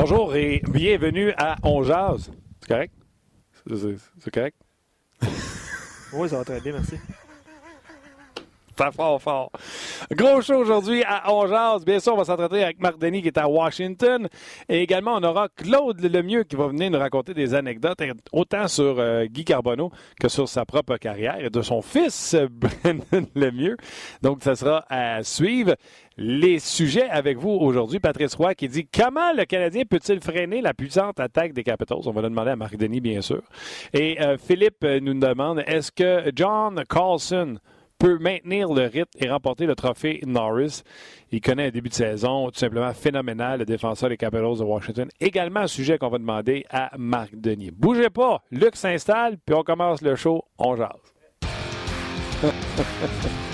Bonjour et bienvenue à On Jazz. C'est correct? C'est- correct? Oui, ça va très bien, merci. Fort, fort. Gros show aujourd'hui à On Jazz. Bien sûr, on va s'entretenir avec Marc Denis qui est à Washington. Et également, on aura Claude Lemieux qui va venir nous raconter des anecdotes, autant sur euh, Guy Carbonneau que sur sa propre carrière et de son fils, euh, Brennan Lemieux. Donc, ça sera à suivre. Les sujets avec vous aujourd'hui, Patrice Roy qui dit comment le Canadien peut-il freiner la puissante attaque des Capitals? On va le demander à Marc Denis, bien sûr. Et euh, Philippe nous demande est-ce que John Carlson peut maintenir le rythme et remporter le trophée Norris. Il connaît un début de saison tout simplement phénoménal, le défenseur des Capitals de Washington. Également un sujet qu'on va demander à Marc Denis. Bougez pas, Luc s'installe, puis on commence le show, on jase.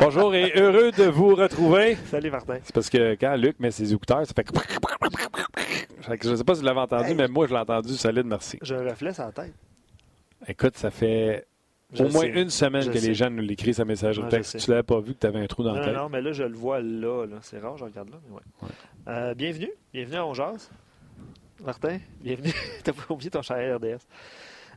Bonjour et heureux de vous retrouver. Salut, Martin. C'est parce que quand Luc met ses écouteurs, ça fait Je ne sais pas si vous l'avez entendu, mais moi, je l'ai entendu solide, merci. J'ai un reflet sur la tête. Écoute, ça fait Je au moins sais. une semaine Je que sais. les gens nous l'écrivent, sa Ouais, je texte. Tu l'avais pas vu que tu avais un trou dans la tête. non, mais là, je le vois là. là. C'est rare, je regarde là. Mais ouais. Euh, bienvenue. Bienvenue à On Jase. Martin, bienvenue. T'as pas oublié ton cher RDS.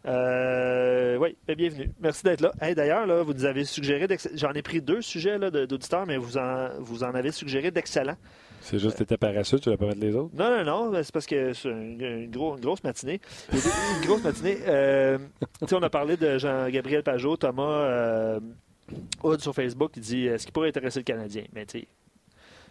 Euh, oui, ben, bienvenue. Merci d'être là. Hey, D'ailleurs, là, vous nous avez suggéré, j'en ai pris deux sujets d'auditeurs, mais vous en, vous en avez suggéré d'excellents. C'est juste que tu étais paresseux, tu ne vas pas mettre les autres? Non, non, non, ben, c'est parce que c'est une, une gros- une grosse matinée. Une grosse matinée. Euh, on a parlé de Jean-Gabriel Pajot, Thomas euh, Hood sur Facebook, qui dit est-ce qu'il pourrait intéresser le Canadien? Mais tu sais,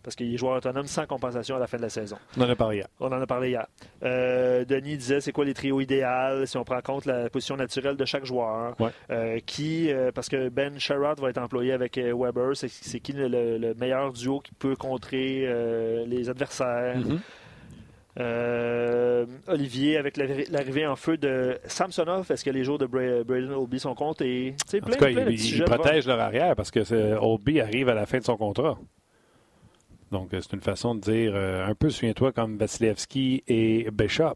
parce qu'il est joueur autonome sans compensation à la fin de la saison. On en a parlé hier. On en a parlé hier. Euh, Denis disait c'est quoi les trios idéaux si on prend en compte la position naturelle de chaque joueur? Ouais. Euh, qui, euh, parce que Ben Sherrod va être employé avec Weber, c'est, qui le, le- le meilleur duo qui peut contrer les adversaires? Mm-hmm. Euh, Olivier, avec l'arri- l'arrivée en feu de Samsonov, est-ce que les jours de Bra- Braden Oldby sont comptés? En plein, tout cas, plein de protègent leur arrière parce que Oldby arrive à la fin de son contrat. Donc, euh, c'est une façon de dire euh, un peu, souviens-toi, comme Vasilevski et Bishop.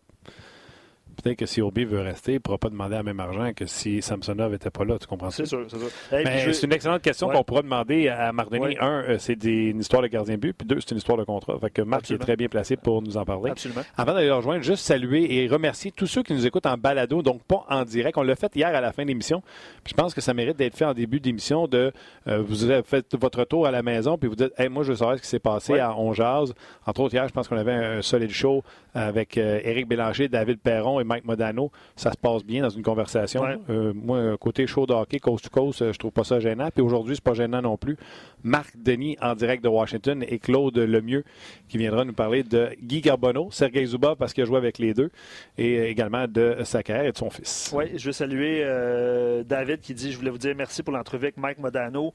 Peut-être que si Oldby veut rester, il ne pourra pas demander le même argent que si Samsonov n'était pas là. Tu comprends ça? C'est sûr, c'est sûr. Hey, Mais puis je- c'est une excellente question Ouais. qu'on pourra demander à Mardini. Ouais. Un, euh, c'est des- une histoire de gardien de but, puis deux, c'est une histoire de contrat. Fait que Marc Absolument. est très bien placé pour nous en parler. Absolument. Avant d'aller le rejoindre, juste saluer et remercier tous ceux qui nous écoutent en balado, donc pas en direct. On l'a fait hier à la fin de l'émission. Puis Je pense que ça mérite d'être fait en début d'émission. De euh, vous avez fait votre retour à la maison, puis vous dites, hey, moi je veux savoir ce qui s'est passé Ouais. à On Jazz. Entre autres, hier, je pense qu'on avait un, un solide show avec euh, Éric Bélanger, David Perron et Mike Modano. Ça se passe bien dans une conversation. Ouais. Euh, moi, côté show de hockey, coast to coast, euh, je trouve pas ça gênant. Puis aujourd'hui, c'est pas gênant non plus. Marc Denis en direct de Washington et Claude Lemieux qui viendra nous parler de Guy Carbonneau, Sergei Zubov parce qu'il a joué avec les deux et également de sa carrière et de son fils. Oui, je veux saluer euh, David qui dit Je voulais vous dire merci pour l'entrevue avec Mike Modano.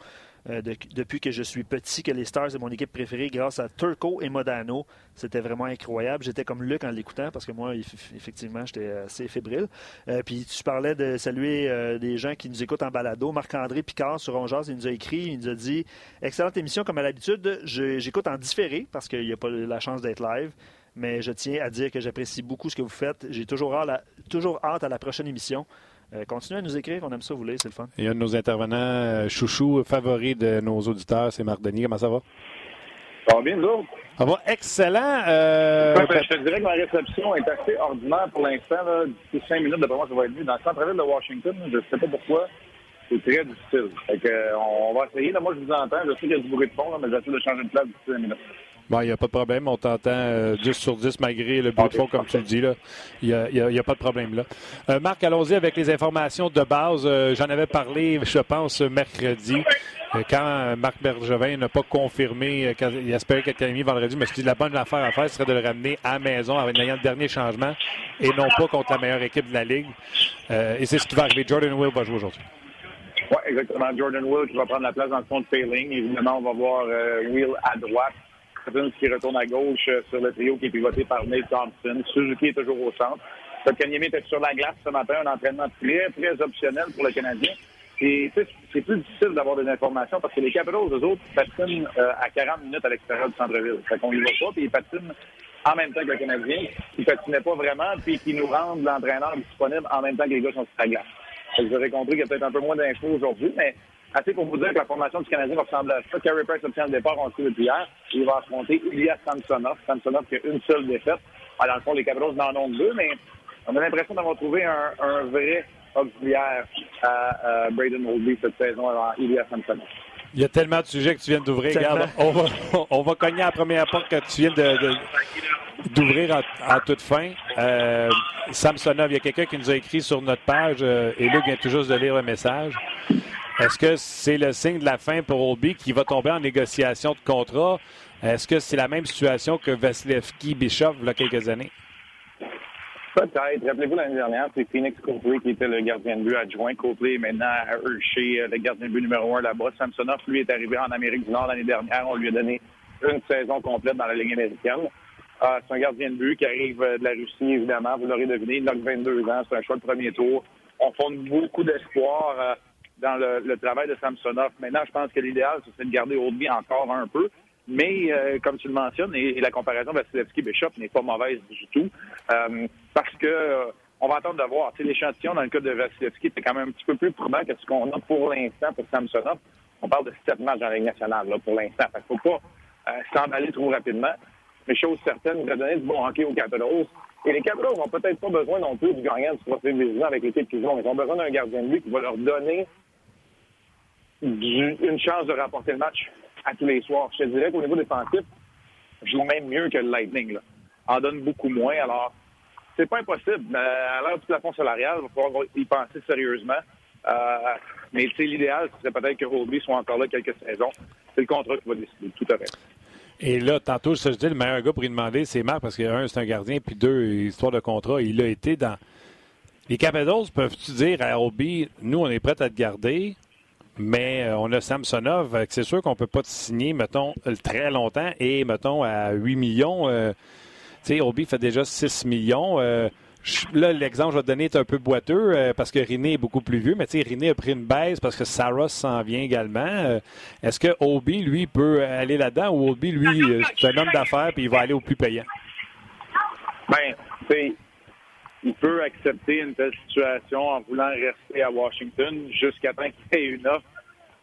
Euh, de- depuis que je suis petit, que les Stars est mon équipe préférée grâce à Turco et Modano. C'était vraiment incroyable. J'étais comme Luc en l'écoutant parce que moi, eff- effectivement, j'étais assez fébrile. Euh, puis tu parlais de saluer euh, des gens qui nous écoutent en balado. Marc-André Picard sur Ongeaz, il nous a écrit, il nous a dit Excellente émission comme à l'habitude. J'écoute en différé parce qu'il n'y a pas la chance d'être live. Mais je tiens à dire que j'apprécie beaucoup ce que vous faites. J'ai toujours hâte à la prochaine émission. Euh, continuez à nous écrire, on aime ça vous lire, c'est le fun. Il y a un de nos intervenants euh, chouchous favoris de nos auditeurs, c'est Marc Denis. Comment ça va? Ça va bien, nous? Ça va excellent. Euh, Ouais, ben, je te dirais que ma réception est assez ordinaire pour l'instant. là. D'ici cinq minutes, d'après moi, ça va être mieux. Dans le centre-ville de Washington, je ne sais pas pourquoi, c'est très difficile. Fait que, euh, on va essayer. Là, moi, je vous entends. Je sais qu'il y a du bruit de fond, là, mais j'essaie de changer de place d'ici cinq minutes. Bon, il n'y a pas de problème. On t'entend 10 sur 10 malgré le but comme tu le dis. Il n'y a, pas de problème là. Marc, allons-y avec les informations de base. J'en avais parlé, je pense, mercredi. Quand Marc Bergevin n'a pas confirmé, quand il espérait mis vendredi, je me dit la bonne affaire à faire serait de le ramener à la maison en ayant le dernier changement et non pas contre la meilleure équipe de la Ligue. et c'est ce qui va arriver. Jordan Will va jouer aujourd'hui. Oui, exactement. Jordan Will qui va prendre la place dans le fond de Failing. Évidemment, on va voir euh, Will à droite. Qui retourne à gauche euh, sur le trio qui est pivoté par Nate Thompson. Suzuki est toujours au centre. Kotkaniemi était sur la glace ce matin, un entraînement très, très optionnel pour le Canadien. C'est plus difficile d'avoir des informations parce que les Capitals, eux autres, patinent euh, à 40 minutes à l'extérieur du centre-ville. Fait qu'on y va pas, puis ils patinent en même temps que le Canadien, qui patinait pas vraiment, puis qui nous rendent l'entraîneur disponible en même temps que les gars sont sur la glace. Vous aurez compris qu'il y a peut-être un peu moins d'infos aujourd'hui, mais assez pour vous dire que la formation du Canadien va ressembler à ça. Carey Price obtient le départ, on le sait depuis hier. Il va affronter Ilya Samsonov. Samsonov qui a une seule défaite. Alors, ah, dans le fond, les Capitals n'en ont deux, mais on a l'impression d'avoir trouvé un, vrai auxiliaire à, à Braden Holby cette saison avant Ilya Samsonov. Il y a tellement de sujets que tu viens d'ouvrir. Regarde, on va, on va cogner à la première porte que tu viens de, d'ouvrir à, toute fin. Euh, Samsonov, il y a quelqu'un qui nous a écrit sur notre page, euh, et Luc vient tout juste de lire le message. Est-ce que c'est le signe de la fin pour Olby qui va tomber en négociation de contrat? Est-ce que c'est la même situation que Vasilevski Bishop il y a quelques années? Peut-être. Rappelez-vous, l'année dernière, c'est Phoenix Copley qui était le gardien de but adjoint. Copley est maintenant à Hershey, euh, le gardien de but numéro un là-bas. Samsonov, lui, est arrivé en Amérique du Nord l'année dernière. On lui a donné une saison complète dans la Ligue américaine. Ah, c'est un gardien de but qui arrive euh, de la Russie, évidemment. Vous l'aurez deviné, il a 22 ans. C'est un choix de premier tour. On fonde beaucoup d'espoir euh, dans le, travail de Samsonov. Maintenant, je pense que l'idéal, c'est de garder Oldby encore un peu. Mais, euh, comme tu le mentionnes, et, la comparaison Vasilevski-Bishop n'est pas mauvaise du tout. parce que on va attendre de voir. L'échantillon, dans le cas de Vasilevski, était quand même un petit peu plus probant que ce qu'on a pour l'instant pour Samsonov. On parle de sept matchs dans la Ligue nationale, là, pour l'instant. Il ne faut pas s'emballer trop rapidement. Mais chose certaine, il a donné du bon hockey aux Capitals. Et les Capitals n'ont peut-être pas besoin non plus du gagnant du trophée des avec l'équipe qu'ils ont. Ils ont besoin d'un gardien de but qui va leur donner une chance de rapporter le match à tous les soirs. Je te dirais qu'au niveau défensif, je joue même mieux que le Lightning. Là. En donne beaucoup moins. Alors, c'est pas impossible. À l'heure du plafond salarial, il va falloir y penser sérieusement. Euh, mais l'idéal, ce serait peut-être que Roby soit encore là quelques saisons. C'est le contrat qui va décider. Tout à fait. Et là, tantôt, je te dis, le meilleur gars pour y demander, c'est Marc, parce que un, c'est un gardien, puis deux, histoire de contrat, il a été dans. Les Capitals peuvent-tu dire à Obi, nous, on est prêts à te garder, mais euh, on a Samsonov, c'est sûr qu'on ne peut pas te signer, mettons, très longtemps, et mettons, à 8 millions. Euh, tu sais, Obi fait déjà 6 millions. Euh, là, l'exemple que je vais te donner est un peu boiteux euh, parce que Riné est beaucoup plus vieux, mais tu sais, Riné a pris une baisse parce que Sarah s'en vient également. Euh, est-ce que Obi, lui, peut aller là-dedans ou Obi, lui, euh, c'est un homme d'affaires puis il va aller au plus payant? Ben, tu il peut accepter une telle situation en voulant rester à Washington jusqu'à temps qu'il ait une offre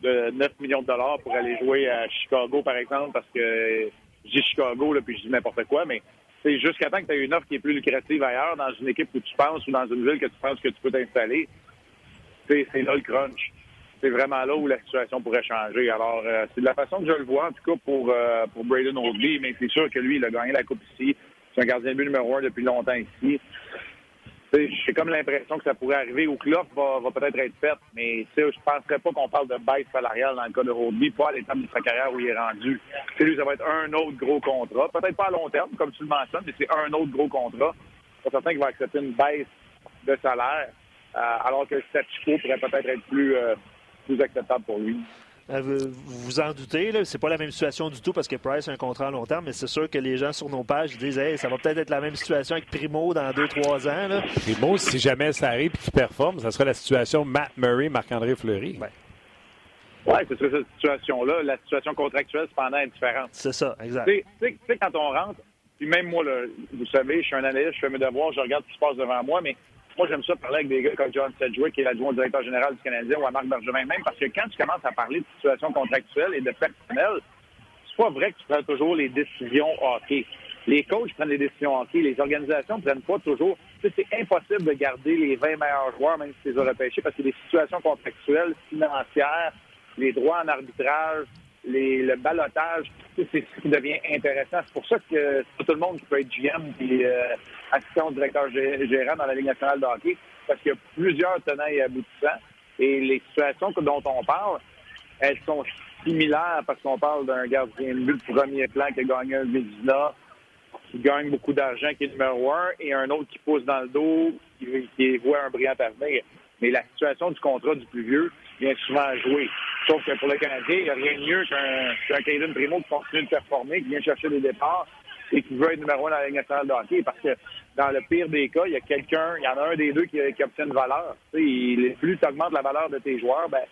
de 9 millions de dollars pour aller jouer à Chicago, par exemple, parce que j'ai Chicago, là, puis je dis n'importe quoi, mais c'est jusqu'à temps que tu aies une offre qui est plus lucrative ailleurs, dans une équipe où tu penses ou dans une ville que tu penses que tu peux t'installer, c'est là le crunch. C'est vraiment là où la situation pourrait changer. Alors, euh, c'est de la façon que je le vois, en tout cas, pour, euh, pour Braden Oldby, mais c'est sûr que lui, il a gagné la Coupe ici. C'est un gardien de but numéro un depuis longtemps ici. J'ai comme l'impression que ça pourrait arriver ou que l'offre va, peut-être être faite, mais je ne penserais pas qu'on parle de baisse salariale dans le cas de Rodby, pas à l'étape de sa carrière où il est rendu. lui, ça va être un autre gros contrat. Peut-être pas à long terme, comme tu le mentionnes, mais c'est un autre gros contrat. C'est certain qu'il va accepter une baisse de salaire, euh, alors que le statu quo pourrait peut-être être plus, euh, plus acceptable pour lui. Euh, vous vous en doutez, c'est pas la même situation du tout parce que Price a un contrat à long terme, mais c'est sûr que les gens sur nos pages disent hey, ça va peut-être être la même situation avec Primo dans 2-3 ans. Là. Primo, si jamais ça arrive et qu'il performe, ça sera la situation Matt Murray, Marc-André Fleury. Ouais. Oui, c'est cette situation-là. La situation contractuelle, cependant, est différente. C'est ça, exact. Tu sais, quand on rentre, puis même moi, vous savez, je suis un analyste, je fais mes devoirs, je regarde ce qui se passe devant moi, mais moi, j'aime ça parler avec des gars comme John Sedgwick, qui est l'adjoint directeur général du Canadien, ou à Marc Bergevin même, parce que quand tu commences à parler de situation contractuelle et de personnel, c'est pas vrai que tu prends toujours les décisions hockey. Les coachs prennent les décisions hockey, les organisations prennent pas toujours. c'est impossible de garder les 20 meilleurs joueurs, même si tu les as repêchés, parce que les situations contractuelles, financières, les droits en arbitrage, les, le balotage, c'est ce qui devient intéressant. C'est pour ça que pas tout le monde qui peut être GM et euh, assistant directeur gérant dans la Ligue nationale de hockey, parce qu'il y a plusieurs tenants et aboutissants. Et les situations dont on parle, elles sont similaires parce qu'on parle d'un gardien de but de premier plan qui a gagné un Vézina, qui gagne beaucoup d'argent, qui est numéro un, et un autre qui pousse dans le dos, qui, qui voit un brillant avenir. Mais la situation du contrat du plus vieux vient souvent jouer. Sauf que pour le Canadien, il n'y a rien de mieux qu'un qu Primo qui continue de performer, qui vient chercher des départs et qui veut être numéro un dans la Ligue nationale de hockey. Parce que dans le pire des cas, il y a quelqu'un, il y en a un des deux qui, obtient une valeur. plus tu augmentes la valeur de tes joueurs, ben,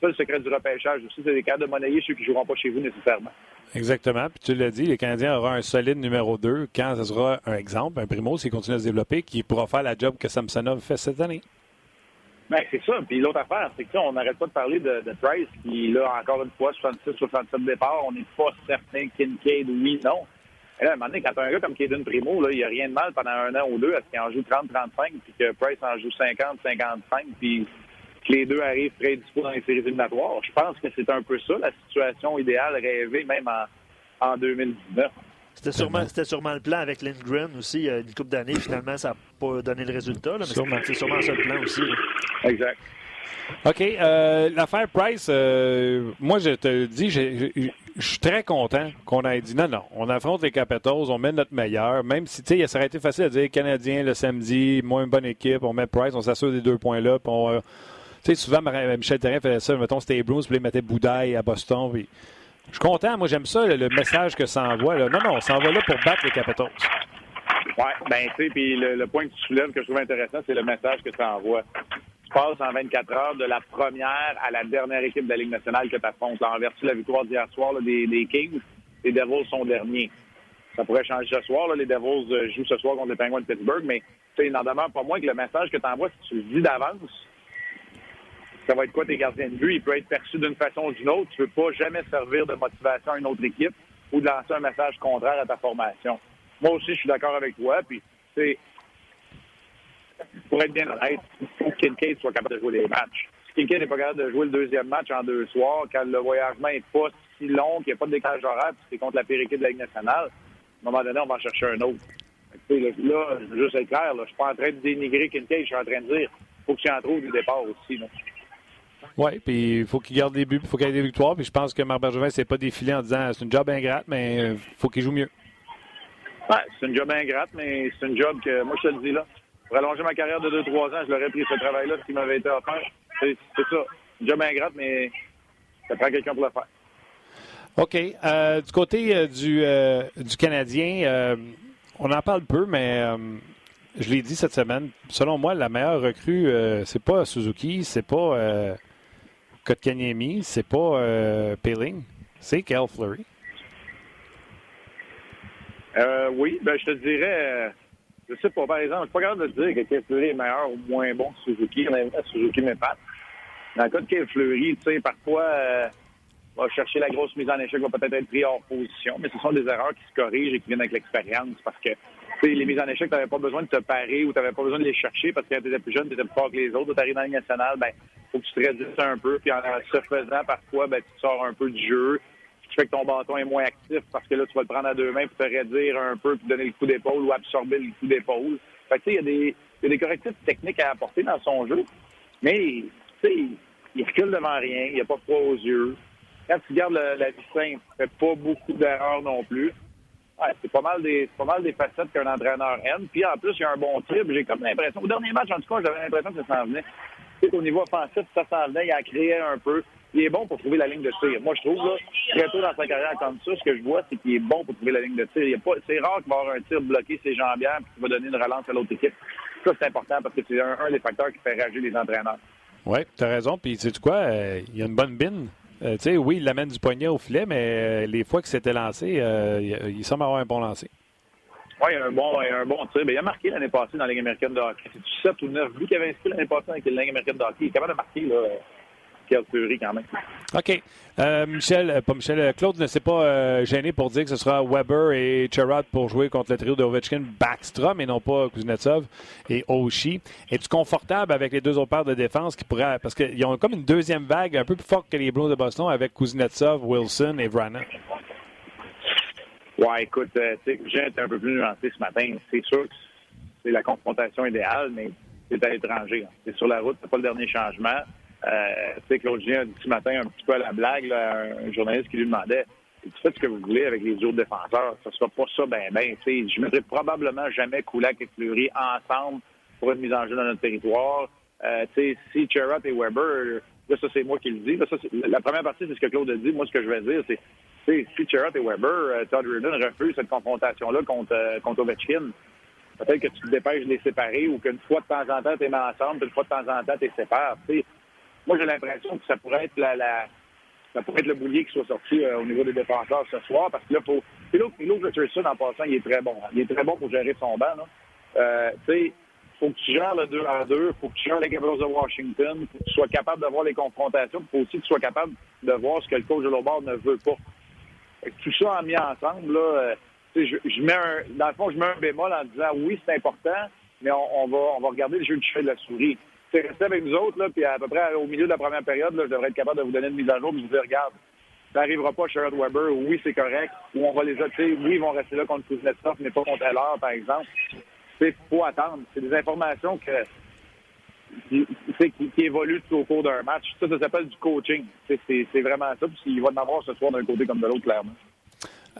c'est le secret du repêchage aussi. C'est des cas de monnayer ceux qui ne joueront pas chez vous nécessairement. Exactement. Puis tu l'as dit, les Canadiens auront un solide numéro 2 quand ce sera un exemple, un primo, s'il continue à se développer, qui pourra faire la job que Samsonov fait cette année. Ben, c'est ça. Puis l'autre affaire, c'est que on n'arrête pas de parler de, de, Price, qui là, encore une fois, 66-67 départs, on n'est pas certain Kincaid, oui, non. Et là, à un moment donné, quand un gars comme Caden Primo, là, il n'y a rien de mal pendant un an ou deux à ce qu'il en joue 30-35, puis que Price en joue 50-55, puis que les deux arrivent très dispo dans les séries éliminatoires. Je pense que c'est un peu ça, la situation idéale rêvée, même en, en 2019. C'était sûrement, c'était sûrement le plan avec Lindgren aussi, une couple d'années. Finalement, ça n'a pas donné le résultat, là, mais c'est sûrement ça le plan aussi. Exact. OK. Euh, L'affaire Price, euh, moi, je te dis, je, suis très content qu'on ait dit non, non, on affronte les Capitals, on met notre meilleur, même si, tu sais, ça aurait été facile à dire Canadien le samedi, moins bonne équipe, on met Price, on s'assure des deux points-là, puis on. Euh, tu sais, souvent, Michel Terrien faisait ça, mettons, c'était Bruce, puis il mettait Boudaille à Boston, puis je suis content. Moi, j'aime ça, le, message que ça envoie. Non, non, ça envoie là pour battre les Capitals. Oui, ben tu sais, puis le, point que tu soulèves que je trouve intéressant, c'est le message que ça envoie. Tu passes en 24 heures de la première à la dernière équipe de la Ligue nationale que tu affrontes. En vertu de la victoire d'hier soir des, Kings, les Devils sont derniers. Ça pourrait changer ce soir. Les Devils euh, jouent ce soir contre les Penguins de Pittsburgh, mais il n'en demeure pas moins que le message que tu envoies, si tu le dis d'avance, ça va être quoi tes gardiens de but? Il peut être perçu d'une façon ou d'une autre. Tu ne peux pas jamais servir de motivation à une autre équipe ou de lancer un message contraire à ta formation. Moi aussi, je suis d'accord avec toi. Puis, c'est pour être bien honnête, il faut que Kincaid soit capable de jouer les matchs. Si Kincaid n'est pas capable de jouer le deuxième match en deux soirs, quand le voyagement n'est pas si long, qu'il n'y a pas de décalage horaire, puis c'est contre la équipe de la Ligue nationale, à un moment donné, on va chercher un autre. Là, juste être clair, je suis pas en train de dénigrer Kincaid, je suis en train de dire faut que tu en trouves du départ aussi. Oui, puis il faut qu'il garde des buts, il faut qu'il ait des victoires. Puis je pense que Marc Bergevin s'est pas défilé en disant c'est une job ingrate, mais il euh, faut qu'il joue mieux. Oui, c'est une job ingrate, mais c'est une job que, moi, je te le dis là, pour allonger ma carrière de 2-3 ans, je l'aurais pris ce travail-là s'il m'avait été offert. C'est ça. Une job ingrate, mais ça prend quelqu'un pour le faire. OK. Euh, du côté euh, du, du Canadien, on en parle peu, mais je l'ai dit cette semaine, selon moi, la meilleure recrue, c'est pas Suzuki, c'est pas Kotkaniemi, c'est pas euh, Peeling, c'est Cal Fleury. Euh, oui, ben je te dirais, euh, je sais pas, par exemple, je suis pas capable de dire que Cal Fleury est meilleur ou moins bon que Suzuki. Suzuki m'épate. Dans le cas de Fleury, tu sais, parfois, euh, va chercher la grosse mise en échec, va peut-être être pris hors position, mais ce sont des erreurs qui se corrigent et qui viennent avec l'expérience parce que les mises en échec, tu n'avais pas besoin de te parer ou tu n'avais pas besoin de les chercher parce que quand tu étais plus jeune, tu étais plus fort que les autres. Tu arrives dans la nationale, ben, faut que tu te réduises un peu. Puis en se faisant, parfois, ben, tu sors un peu du jeu. Tu fais que ton bâton est moins actif parce que là, tu vas le prendre à deux mains pour te réduire un peu, puis donner le coup d'épaule ou absorber le coup d'épaule. Fait tu sais, il y, a des correctifs techniques à apporter dans son jeu. Mais, tu sais, il recule devant rien, il n'y a pas froid aux yeux. Quand tu gardes la vie simple, tu fais pas beaucoup d'erreurs non plus. Ouais, c'est pas mal des pas mal des facettes qu'un entraîneur aime. Puis en plus, il y a un bon trip. J'ai comme l'impression. Au dernier match, en tout cas, j'avais l'impression que ça s'en venait. au niveau offensif, ça s'en venait, il a créé un peu. Il est bon pour trouver la ligne de tir. Moi, je trouve, là, très tôt dans sa carrière comme ça, ce que je vois, c'est qu'il est bon pour trouver la ligne de tir. c'est rare qu'il va avoir un tir bloqué ses jambières et qu'il va donner une relance à l'autre équipe. Ça, c'est important parce que c'est un, des facteurs qui fait réagir les entraîneurs. Oui, tu as raison. Puis, sais-tu quoi? Euh, il y a une bonne bine euh, oui, il l'amène du poignet au filet, mais euh, les fois qu'il s'était lancé, euh, il, semble avoir un bon lancer. Oui, il un bon, un bon tir. il a marqué l'année passée dans la Ligue américaine de hockey. C'est 7 ou 9 buts qu'il avait inscrit l'année passée dans la Ligue américaine de hockey? Il est capable de marquer. Là. Fleury quand même. OK. Euh, Michel, euh, pas Michel, euh, Claude ne s'est pas gêné pour dire que ce sera Weber et Cherrod pour jouer contre le trio de Ovechkin, Backstrom et non pas Kuznetsov et Oshie. Es-tu confortable avec les deux autres paires de défense qui pourraient. Parce qu'ils ont comme une deuxième vague un peu plus forte que les Blues de Boston avec Kuznetsov, Wilson et Vrana? Ouais, écoute, tu sais, j'ai été un peu plus nuancé ce matin. C'est sûr que c'est la confrontation idéale, mais c'est à l'étranger. C'est sur la route, c'est pas le dernier changement. Euh, tu sais, Claude Julien a dit ce matin un petit peu à la blague, un journaliste qui lui demandait fais ce que vous voulez avec les autres défenseurs. Ça sera pas ça, ben, ben. Je mettrai probablement jamais Kulak et Fleury ensemble pour une mise en jeu dans notre territoire. Euh, si Cherrott et Weber, là, ça, c'est moi qui le dis. ça, la première partie, c'est ce que Claude a dit. Moi, ce que je vais dire, c'est si Cherrott et Weber, euh, Todd Reardon refusent cette confrontation-là contre, euh, contre Ovechkin, peut-être que tu te dépêches de les séparer ou qu'une fois de temps en temps, tu es mis ensemble, puis une fois de temps en temps, tu les sépares. Moi, j'ai l'impression que ça pourrait être le boulier qui soit sorti euh, au niveau des défenseurs ce soir, parce que là, faut. Philo Richardson, en passant, il est très bon. Il est très bon pour gérer son banc. Euh, tu sais, faut que tu gères le 2 en 2, faut que tu gères les Capitals de Washington, faut que tu sois capable de voir les confrontations, faut aussi que tu sois capable de voir ce que le coach de l'autre ne veut pas. tout ça en mis ensemble, là, euh, je, je, mets un, dans le fond, je mets un bémol en disant oui, c'est important, mais on, va, regarder le jeu du chat de la souris c'est resté avec nous autres, là, puis à peu près au milieu de la première période, je devrais être capable de vous donner une mise à jour, puis vous dire, regarde, ça n'arrivera pas Sherrod Weber, oui, c'est correct, ou on va les jeter, oui, ils vont rester là contre Kuznetsov, mais pas contre Heller, par exemple. Il faut attendre. C'est des informations que qui, qui, évoluent au cours d'un match. Ça, ça s'appelle du coaching. C'est vraiment ça. Puis il va en avoir ce soir d'un côté comme de l'autre, clairement.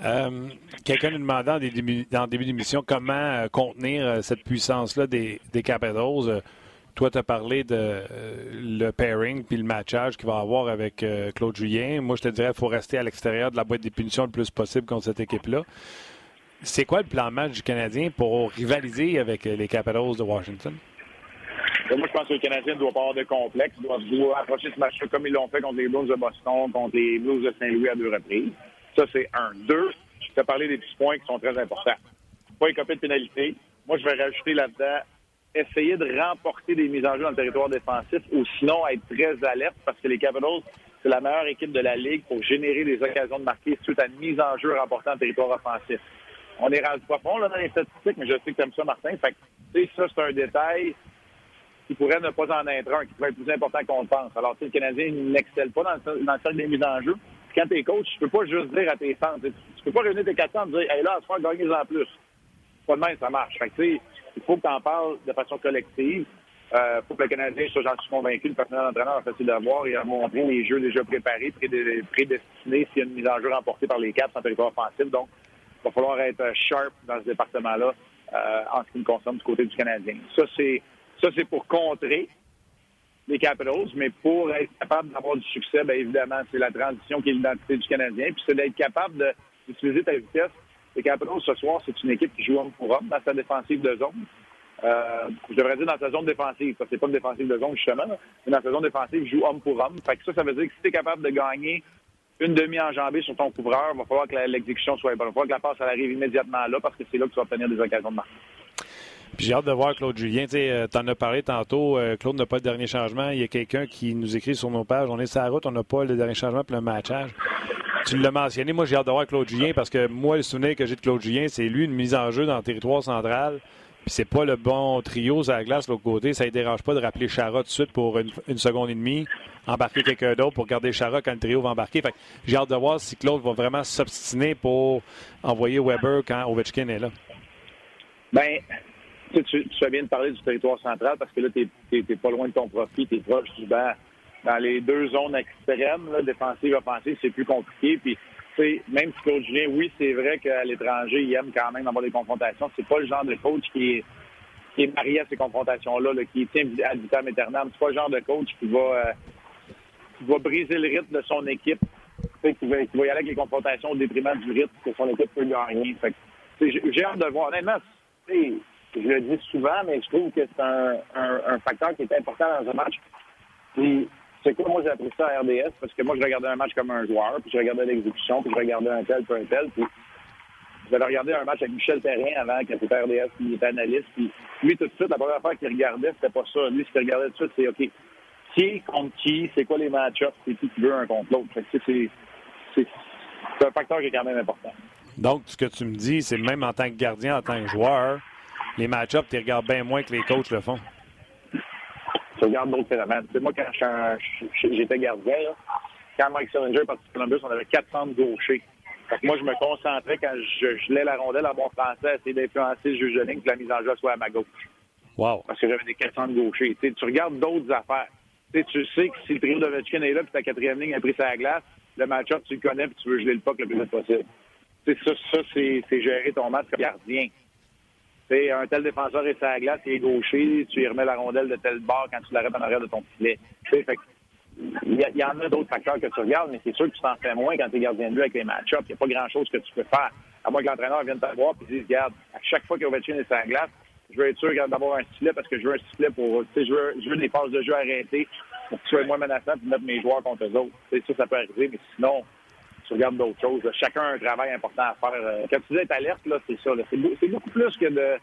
Euh, quelqu'un nous demandait en début, début d'émission comment euh, contenir euh, cette puissance-là des, des Capitals. Toi, tu as parlé de euh, le pairing puis le matchage qu'il va avoir avec euh, Claude Julien. Moi, je te dirais qu'il faut rester à l'extérieur de la boîte des punitions le plus possible contre cette équipe-là. C'est quoi le plan match du Canadien pour rivaliser avec les Capitals de Washington? Moi, je pense que le Canadien ne doit pas avoir de complexe. Il doit, doit approcher ce match-là comme ils l'ont fait contre les Blues de Boston, contre les Blues de Saint-Louis à deux reprises. Ça, c'est un. Deux, je t'ai parlé des petits points qui sont très importants. Pas écoper de pénalité. Moi, je vais rajouter là-dedans essayer de remporter des mises en jeu dans le territoire défensif ou sinon être très alerte parce que les Capitals, c'est la meilleure équipe de la Ligue pour générer des occasions de marquer suite à une mise en jeu remportée le territoire offensif. On est rendu profond là, dans les statistiques, mais je sais que tu aimes ça, Martin. Fait que, ça, c'est un détail qui pourrait ne pas en être un, qui pourrait être plus important qu'on le pense. Alors, le Canadien n'excelle pas dans le, dans le cercle des mises en jeu. quand tu es coach, tu peux pas juste dire à tes centres, tu peux pas réunir tes quatre centres et dire, hey, là, à ce moment, gagner en plus. Pas de même, ça marche. Fait que, il faut que tu en parles de façon collective. Euh, faut que le Canadien soit, j'en suis convaincu, le personnel d'entraîneur a fait de voir et a montré les jeux déjà préparés, prédestinés s'il y a une mise en jeu remportée par les Caps en territoire offensif. Donc, il va falloir être sharp dans ce département-là euh, en ce qui me concerne du côté du Canadien. Ça, c'est ça, c'est pour contrer les Capitals, mais pour être capable d'avoir du succès, bien évidemment, c'est la transition qui est l'identité du Canadien. Puis c'est d'être capable d'utiliser ta vitesse les Capitals, ce soir, c'est une équipe qui joue homme pour homme dans sa défensive de zone. Euh, je devrais dire dans sa zone défensive, parce que c'est pas une défensive de zone, justement, mais dans sa zone défensive, joue homme pour homme. Fait que ça, ça veut dire que si tu es capable de gagner une demi-enjambée sur ton couvreur, il va falloir que l'exécution soit bonne. Il va falloir que la passe arrive immédiatement là, parce que c'est là que tu vas obtenir des occasions de marque. Puis j'ai hâte de voir Claude Julien. Tu euh, en as parlé tantôt. Euh, Claude n'a pas le dernier changement. Il y a quelqu'un qui nous écrit sur nos pages. On est sur la route, on n'a pas le dernier changement pour le matchage tu l'as mentionné, moi j'ai hâte de voir Claude Julien parce que moi, le souvenir que j'ai de Claude Julien, c'est lui une mise en jeu dans le territoire central. Puis c'est pas le bon trio à la glace de l'autre côté. Ça ne dérange pas de rappeler Chara tout de suite pour une, seconde et demie, embarquer quelqu'un d'autre pour garder Chara quand le trio va embarquer. Fait j'ai hâte de voir si Claude va vraiment s'obstiner pour envoyer Weber quand Ovechkin est là. Ben, tu, tu, fais bien de parler du territoire central parce que là, tu n'es pas loin de ton profit, tu es proche du banc dans les deux zones extrêmes, là, défensive, offensive, c'est plus compliqué. Puis, même si Claude Julien, oui, c'est vrai qu'à l'étranger, il aime quand même avoir des confrontations. C'est pas le genre de coach qui est, qui est marié à ces confrontations-là, qui tient à vitam aeternam. C'est pas le genre de coach qui va, euh, qui va briser le rythme de son équipe, qui va, qui va y aller avec les confrontations au détriment du rythme que son équipe peut gagner. J'ai hâte de voir. Honnêtement, je le dis souvent, mais je trouve que c'est un, un, facteur qui est important dans un match. Puis, c'est quoi, moi, j'ai appris ça à RDS parce que moi, je regardais un match comme un joueur, puis je regardais l'exécution, puis je regardais un tel, puis un tel, puis j'avais regardé un match avec Michel Perrin avant, qui était RDS, puis il était analyste, puis lui, tout de suite, la première fois qu'il regardait, c'était pas ça. Lui, ce qu'il regardait tout de suite, c'est OK, qui contre qui, c'est quoi les match-ups, c'est qui qui veut un contre l'autre. C'est un facteur qui est quand même important. Donc, ce que tu me dis, c'est même en tant que gardien, en tant que joueur, les match-ups, tu regardes bien moins que les coachs le font. Tu regardes d'autres phénomènes. moi, quand j'étais gardien, quand Mike Sillinger est parti de Columbus, on avait 400 gauchers. moi, je me concentrais quand je gelais la rondelle à bon français, à essayer d'influencer le juge de ligne que la mise en jeu soit à ma gauche. Wow. Parce que j'avais des 400 gauchers. tu regardes d'autres affaires. tu sais que si le trio de Vetchkin est là puis ta quatrième ligne a pris sa glace, le match-up, tu le connais puis tu veux geler le puck le plus vite possible. ça, ça c'est gérer ton match comme gardien. T'sais, un tel défenseur est sur la glace, il est gaucher, tu y remets la rondelle de tel bord quand tu l'arrêtes en arrière de ton filet. il y, en a d'autres facteurs que tu regardes, mais c'est sûr que tu t'en fais moins quand tu es gardien de but avec les match-ups. Il n'y a pas grand-chose que tu peux faire. À moins que l'entraîneur vienne te voir et dise, regarde, à chaque fois qu'Ovechkin est sur la glace, je veux être sûr d'avoir un sifflet parce que je veux un sifflet pour, je veux, je veux des passes de jeu arrêtées pour que tu sois moins menaçant et mettre mes joueurs contre eux autres. ça, ça peut arriver, mais sinon, tu regardes d'autres choses. Chacun a un travail important à faire. Euh, quand tu dis être alerte, là, c'est ça. C'est, beaucoup plus que de,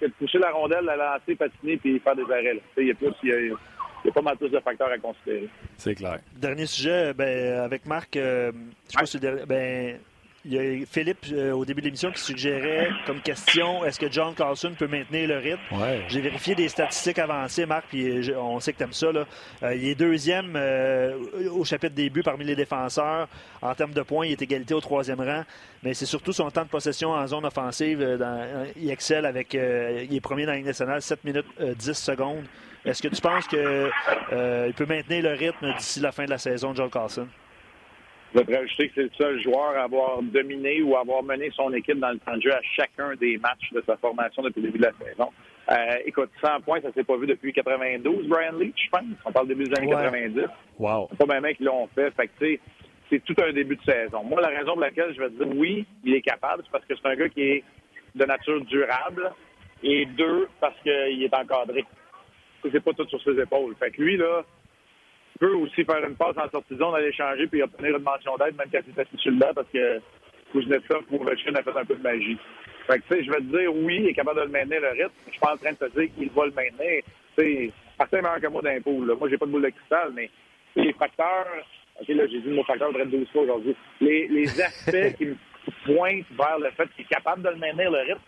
que de pousser la rondelle, la lancer, patiner puis faire des arrêts. Il y a plus, il y a, pas mal plus de facteurs à considérer. C'est clair. Dernier sujet, ben, avec Marc, euh, je pense que ben, il y a Philippe, euh, au début de l'émission, qui suggérait comme question est-ce que John Carlson peut maintenir le rythme? J'ai vérifié des statistiques avancées, Marc, puis on sait que tu aimes ça. Là. Euh, il est deuxième euh, au chapitre des buts parmi les défenseurs. En termes de points, il est égalité au troisième rang. Mais c'est surtout son temps de possession en zone offensive. il excelle avec. il est premier dans la Ligue nationale, 7 minutes 10 secondes. Est-ce que tu penses qu'il peut maintenir le rythme d'ici la fin de la saison, John Carlson? Je voudrais ajouter que c'est le seul joueur à avoir dominé ou à avoir mené son équipe dans le temps de jeu à chacun des matchs de sa formation depuis le début de la saison. Euh, écoute, 100 points, ça s'est pas vu depuis 92, Brian Leach, je pense. On parle début des années 90. Wow. C'est pas même qui l'ont fait. Fait que, c'est tout un début de saison. Moi, la raison pour laquelle je vais dire oui, il est capable, c'est parce que c'est un gars qui est de nature durable. Et deux, parce qu'il est encadré. C'est pas tout sur ses épaules. Fait que lui, là, peut aussi faire une passe en sortie de zone, aller changer puis obtenir une mention d'aide, même quand c'est assis sur le banc, parce que Kuznetsov pour Ovechkin a fait un peu de magie. Fait que, tu sais, je vais te dire, oui, il est capable de le maintenir, le rythme. Je suis pas en train de te dire qu'il va le maintenir. Tu sais, assez meilleur que moi d'impôt. Moi, j'ai pas de boule de cristal, mais les facteurs, OK, là, j'ai dit le mot facteur près de 12 fois aujourd'hui. Les, les aspects qui me pointent vers le fait qu'il est capable de le maintenir, le rythme,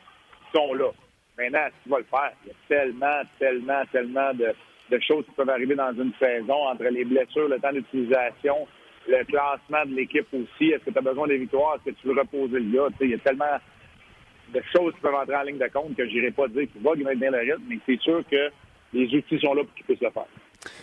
sont là. Maintenant, tu vas le faire? Il y a tellement, tellement, tellement de, de choses qui peuvent arriver dans une saison, entre les blessures, le temps d'utilisation, le classement de l'équipe aussi. Est-ce que tu as besoin de victoires? Est-ce que tu veux reposer le gars? Il y a tellement de choses qui peuvent entrer en ligne de compte que je n'irai pas dire qu'il va maintenir le rythme, mais c'est sûr que les outils sont là pour qu'il puisse le faire.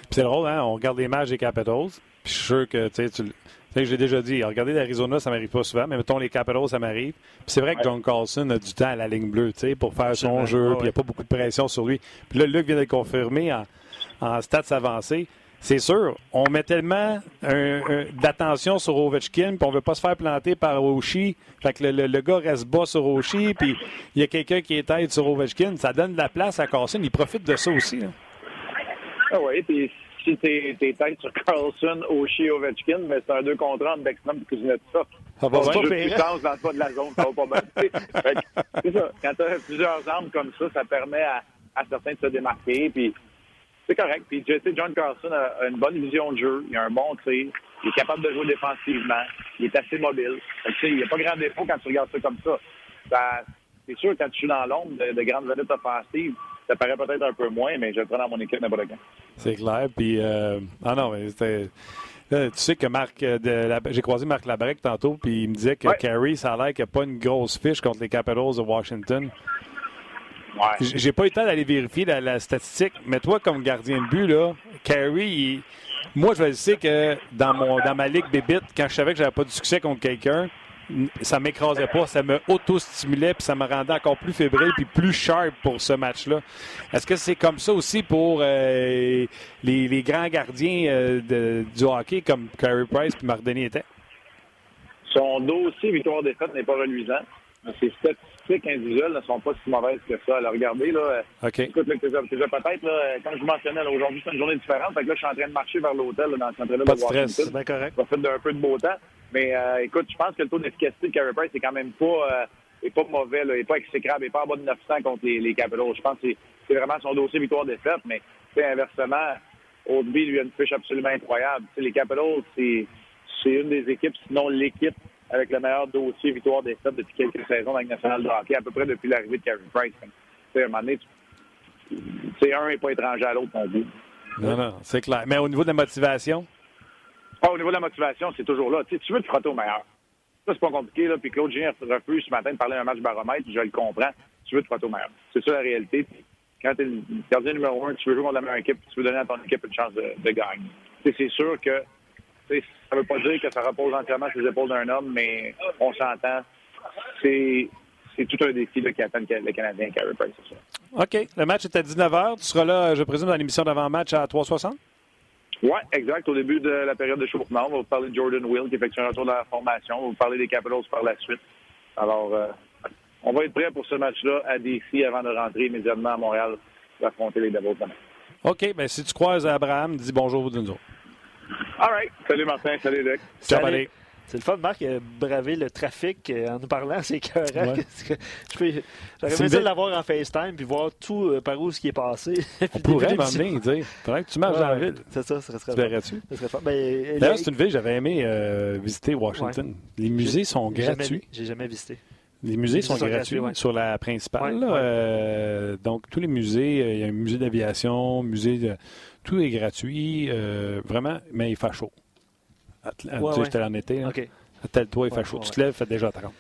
C'est drôle, hein? On regarde les matchs des Capitals. Puis je suis sûr que tu sais, j'ai déjà dit, regarder l'Arizona, ça m'arrive pas souvent, mais mettons les Capitals, ça m'arrive. Puis c'est vrai que John Carlson a du temps à la ligne bleue, tu sais, pour faire son jeu, puis il n'y a pas beaucoup de pression sur lui. Puis là, Luc vient de le confirmer en, en stats avancés. C'est sûr, on met tellement d'attention sur Ovechkin, puis on veut pas se faire planter par Oshie. Fait que le, gars reste bas sur Oshie, puis il y a quelqu'un qui est tête sur Ovechkin. Ça donne de la place à Carlson. Il profite de ça aussi. Ah oui, puis si t'es es tête sur Carlson, Oshie, Ovechkin, mais c'est un deux contre un de Bexman et Kuznetsov. Ça va pas puissance dans le pas de la zone, ça va pas mal. c'est ça. Quand tu as plusieurs armes comme ça, ça permet à, à certains de se démarquer. Puis c'est correct. Puis, tu sais, John Carlson a une bonne vision de jeu. Il a un bon tir. Il est capable de jouer défensivement. Il est assez mobile. tu sais, il n'y a pas grand défaut quand tu regardes ça comme ça. c'est sûr, quand tu joues dans l'ombre de, grandes vedettes offensives, ça paraît peut-être un peu moins, mais je le prends dans mon équipe n'importe quand. C'est clair. Puis, euh... ah non, mais c'était. tu sais que Marc, euh, j'ai croisé Marc Labrec tantôt, puis il me disait que Carey, ça a l'air qu'il n'y a pas une grosse fiche contre les Capitals de Washington. J'ai pas eu le temps d'aller vérifier la, statistique, mais toi, comme gardien de but, là, Carey, moi, je sais que dans, mon, dans ma ligue bébite, quand je savais que j'avais pas de succès contre quelqu'un, ça m'écrasait pas, ça me auto-stimulait, puis ça me rendait encore plus fébrile, puis plus sharp pour ce match-là. Est-ce que c'est comme ça aussi pour euh, les, grands gardiens euh, du hockey, comme Carey Price puis Marc Denis était? Son dossier victoire-défaite n'est pas reluisant. Ses statistiques individuelles ne sont pas si mauvaises que ça. Alors, regardez, là, OK. écoute, là, peut-être, là, comme je vous mentionnais, aujourd'hui, c'est une journée différente. Fait que là, je suis en train de marcher vers l'hôtel, dans le centre-ville de stress, c'est bien correct. Ça fait d'un peu de beau temps. Mais, euh, écoute, je pense que le taux d'efficacité de Carey Price est quand même pas, euh, est pas mauvais, là, est pas exécrable, il n'est pas en bas de 900 contre les, les Capitals. Je pense que c'est vraiment son dossier victoire-défaite, mais, inversement, Oldby, lui, a une fiche absolument incroyable. les Capitals, c'est une des équipes, sinon l'équipe avec le meilleur dossier victoire des Stades depuis quelques saisons dans la nationale de hockey, à peu près depuis l'arrivée de Carey Price. à un moment donné, c'est un n'est pas étranger à l'autre non plus. Non, non, c'est clair. Mais au niveau de la motivation? Ah, au niveau de la motivation, c'est toujours là. tu veux te frotter au meilleur. Ça, c'est pas compliqué. Là. Puis Claude Gien refuse ce matin de parler d'un match baromètre, je le comprends. Tu veux te frotter au meilleur. C'est ça la réalité. quand tu es le gardien numéro un, tu veux jouer contre la meilleure équipe, tu veux donner à ton équipe une chance de, de gagner. c'est sûr que ça ne veut pas dire que ça repose entièrement sur les épaules d'un homme, mais on s'entend. C'est c'est tout un défi qui attend le Canadien Carey Price. OK. Le match est à 19h. Tu seras là, je présume, dans l'émission d'avant-match à 3,60? Oui, exact. Au début de la période de chauffement, on va vous parler de Jordan Will qui effectue un retour de la formation. On va vous parler des Capitals par la suite. Alors, euh, on va être prêt pour ce match-là à DC avant de rentrer immédiatement à Montréal pour affronter les Devils demain. OK. Bien, si tu croises Abraham, dis bonjour de nous autres. All right. Salut Martin. Salut Luc. Ciao, Salut. C'est le fun, Marc, braver le trafic euh, en nous parlant, c'est écœurant. J'aurais aimé de l'avoir en FaceTime puis voir tout euh, par où ce qui est passé. On pourrait m'emmener, dire. Faudrait que tu marches dans la ville. C'est ça, ça serait Tu verrais-tu? Ben, D'ailleurs, c'est une ville, j'avais aimé euh, visiter Washington. Les musées sont gratuits. J'ai jamais visité. Les musées sont, gratuits, sur la principale. donc, tous les musées, il y a un musée d'aviation, musée de... Tout est gratuit, vraiment, mais il fait chaud. Tu sais, j'étais en été. Hein. Attelle-toi, il fait chaud. Tu te lèves, fait déjà 30.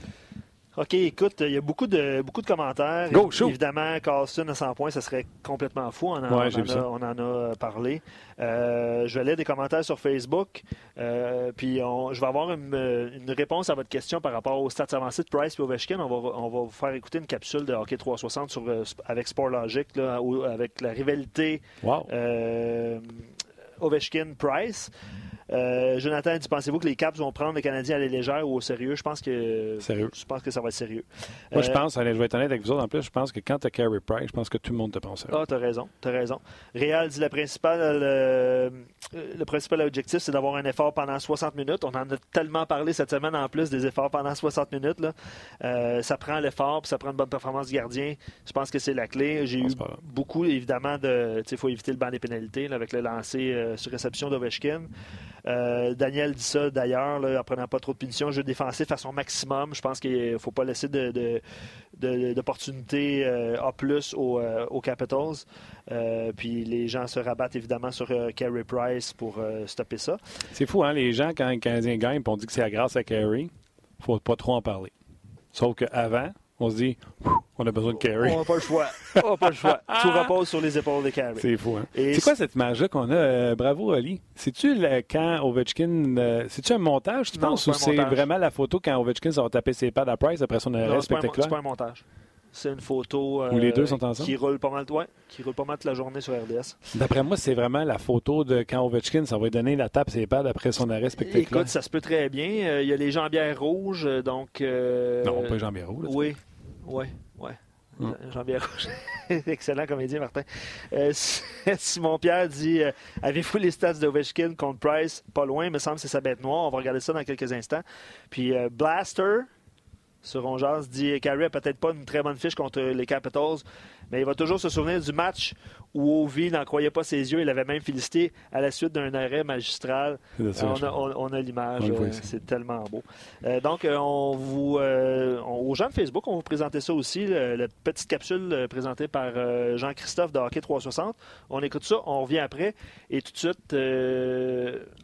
OK, écoute, il y a beaucoup de, beaucoup de commentaires. Go, show. Évidemment, Carlson à 100 points, ça serait complètement fou. On en, on en, a, euh, parlé. Euh, je vais lire des commentaires sur Facebook. Euh, puis je vais avoir une, réponse à votre question par rapport aux stats avancés de Price et Ovechkin. On va, on va vous faire écouter une capsule de Hockey 360 sur, avec Sportlogic, là, avec la rivalité Ovechkin-Price. Euh, Jonathan pensez-vous que les Caps vont prendre les Canadiens à la légère ou au sérieux? Je pense que sérieux. Je pense que ça va être sérieux. Moi, je euh, pense, allez, je vais être honnête avec vous autres. En plus, je pense que quand tu as Carey Price, je pense que tout le monde te pense. Ah, tu as raison. Tu as raison. Réal dit la principale, euh, le, principal objectif, c'est d'avoir un effort pendant 60 minutes. On en a tellement parlé cette semaine en plus des efforts pendant 60 minutes. Là. ça prend l'effort, puis ça prend une bonne performance du gardien. Je pense que c'est la clé. J'ai eu beaucoup, évidemment, de. Il faut éviter le banc des pénalités avec le lancer sur réception d'Ovechkin. Euh, Daniel dit ça d'ailleurs, en prenant pas trop de punitions, jeu défensif à son maximum. Je pense qu'il ne faut pas laisser d'opportunités de, A plus euh, aux, Capitals. Euh, puis les gens se rabattent évidemment sur Carey Price pour stopper ça. C'est fou, hein? Les gens, quand les Canadiens gagnent, on dit que c'est grâce à Carey, faut pas trop en parler. Sauf qu'avant, on se dit, on a besoin de Carey. On n'a pas le choix. On n'a pas le choix. Tout repose sur les épaules de Carey. C'est fou, hein? C'est quoi cette image-là qu'on a? Euh, bravo, Ali. C'est-tu quand Ovechkin. Euh, c'est-tu un montage, tu penses, ou c'est vraiment la photo quand Ovechkin s'est tapé ses pads à Price après son arrêt spectaculaire? C'est pas un montage. C'est une photo Où les deux sont ensemble? qui roule pas mal, ouais, qui roule pas mal toute la journée sur RDS. D'après moi, c'est vraiment la photo de quand Ovechkin, ça va donner la tape ses pads après son arrêt spectaculaire. Écoute, ça se peut très bien. Euh, il y a les jambières rouges, donc. non, pas les jambières rouges. Oui, oui. Ouais. Mm. Jean-Pierre Excellent comédien, Martin. Euh, Simon Pierre dit euh, Avez-vous les stats d'Ovechkin contre Price? Pas loin, il me semble que c'est sa bête noire. On va regarder ça dans quelques instants. Puis euh, Blaster, sur Ronjas, dit Carey a peut-être pas une très bonne fiche contre les Capitals, mais il va toujours se souvenir du match où Ovi n'en croyait pas ses yeux. Il avait même félicité à la suite d'un arrêt magistral. on, a, l'image. Euh, c'est tellement beau. Euh, donc, euh, on vous, aux gens de Facebook, on vous présenter ça aussi, la petite capsule présentée par Jean-Christophe de Hockey 360. On écoute ça, on revient après. Et tout de suite,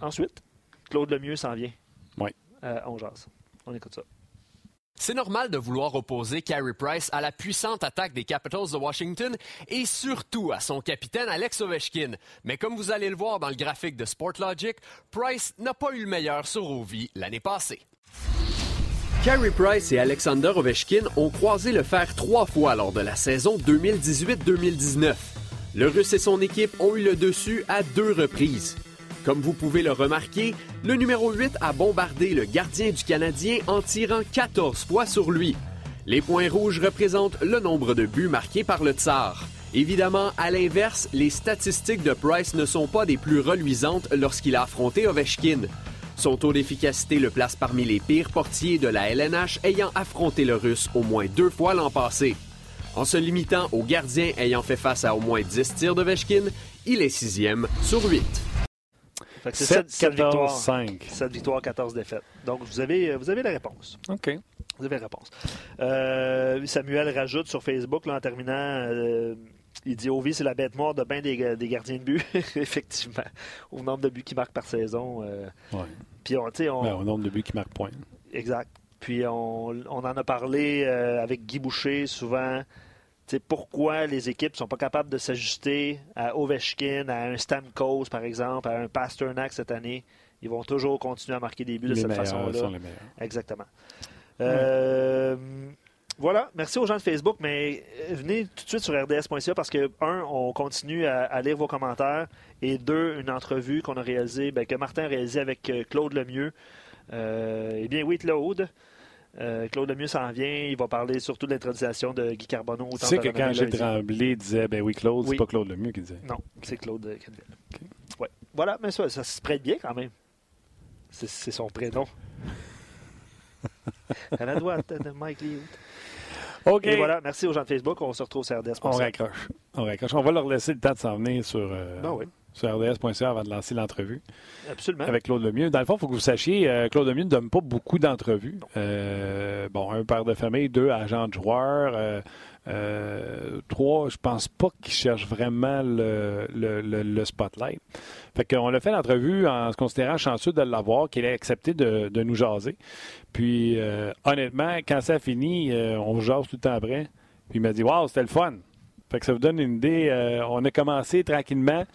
ensuite, Claude Lemieux s'en vient. Oui. on jase. On écoute ça. C'est normal de vouloir opposer Carey Price à la puissante attaque des Capitals de Washington et surtout à son capitaine Alex Ovechkin. Mais comme vous allez le voir dans le graphique de Sportlogic, Price n'a pas eu le meilleur sur Ovi l'année passée. Carey Price et Alexander Ovechkin ont croisé le fer trois fois lors de la saison 2018-2019. Le Russe et son équipe ont eu le dessus à deux reprises. Comme vous pouvez le remarquer, le numéro 8 a bombardé le gardien du Canadien en tirant 14 fois sur lui. Les points rouges représentent le nombre de buts marqués par le Tsar. Évidemment, à l'inverse, les statistiques de Price ne sont pas des plus reluisantes lorsqu'il a affronté Ovechkin. Son taux d'efficacité le place parmi les pires portiers de la LNH ayant affronté le Russe au moins deux fois l'an passé. En se limitant aux gardiens ayant fait face à au moins 10 tirs de Vechkin, il est sixième sur 8. Fait c'est 7, 7 victoires, 5. 7 victoires, 14 défaites. Donc, vous avez, vous avez la réponse. OK. Vous avez la réponse. Euh, Samuel rajoute sur Facebook, là, en terminant, euh, il dit Ovi, c'est la bête noire de bien des, des, gardiens de but. Effectivement. Au nombre de buts qu'il marque par saison. Euh, ouais. Puis, on, on... Ben, au nombre de buts qu'il marque point. Exact. Puis, on, on en a parlé avec Guy Boucher souvent pourquoi les équipes ne sont pas capables de s'ajuster à Ovechkin, à un Stamkos, par exemple, à un Pasternak cette année? Ils vont toujours continuer à marquer des buts de cette façon-là. Exactement. Euh, voilà, merci aux gens de Facebook, mais venez tout de suite sur rds.ca parce que, un, on continue à, lire vos commentaires et deux, une entrevue qu'on a réalisée, ben, que Martin a réalisée avec euh, Claude Lemieux. Euh, eh bien, oui, Claude. Euh, Claude Lemieux s'en vient. Il va parler surtout de l'intronisation de Guy Carbonneau. Tu sais que quand Gilles Tremblay disait ben oui, Claude, c'est pas Claude Lemieux qui disait. Non, c'est Claude Canville. Ouais. Voilà, mais ça, ça se prête bien quand même. C'est son prénom. à la droite de Mike Lee. OK. Et voilà, merci aux gens de Facebook. On se retrouve sur RDS. On raccroche. On raccroche. On va leur laisser le temps de s'en venir sur. Euh... Ben oui sur rds.ca avant de lancer l'entrevue. Absolument. Avec Claude Lemieux. Dans le fond, il faut que vous sachiez, euh, Claude Lemieux ne donne pas beaucoup d'entrevues. Euh, bon, un père de famille, deux agents de joueurs, euh, euh trois, je pense pas qu'il cherche vraiment le, le, le, spotlight. Fait qu'on a fait l'entrevue en se considérant chanceux de l'avoir, qu'il ait accepté de, de, nous jaser. Puis, honnêtement, quand ça a fini, on jase tout le temps après. Puis il m'a dit, waouh, c'était le fun. Fait que ça vous donne une idée. on a commencé tranquillement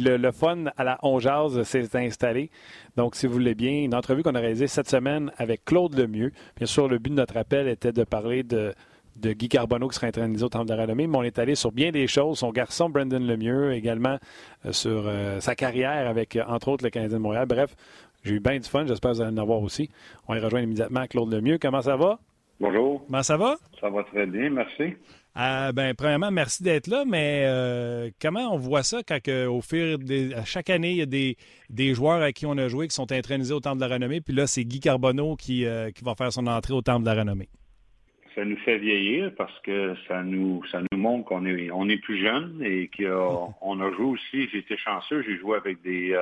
le, fun à la On s'est installé. Donc, si vous voulez bien, une entrevue qu'on a réalisée cette semaine avec Claude Lemieux. Bien sûr, le but de notre appel était de parler de, Guy Carbonneau qui sera intronisé au Temple de la Renommée, mais on est allé sur bien des choses. Son garçon, Brendan Lemieux, également euh, sur euh, sa carrière avec, euh, entre autres, le Canadien de Montréal. Bref, j'ai eu bien du fun. J'espère que vous allez en avoir aussi. On y rejoint immédiatement Claude Lemieux. Comment ça va? Bonjour. Comment ça va? Ça va très bien, merci. Euh, ben, premièrement, merci d'être là, mais euh, comment on voit ça quand au fur des, à chaque année, il y a des, des, joueurs à qui on a joué qui sont intronisés au Temple de la Renommée, puis là, c'est Guy Carbonneau qui, euh, qui va faire son entrée au Temple de la Renommée? Ça nous fait vieillir parce que ça nous ça nous montre qu'on est on est plus jeune et qu'on a joué aussi. J'ai été chanceux, j'ai joué avec des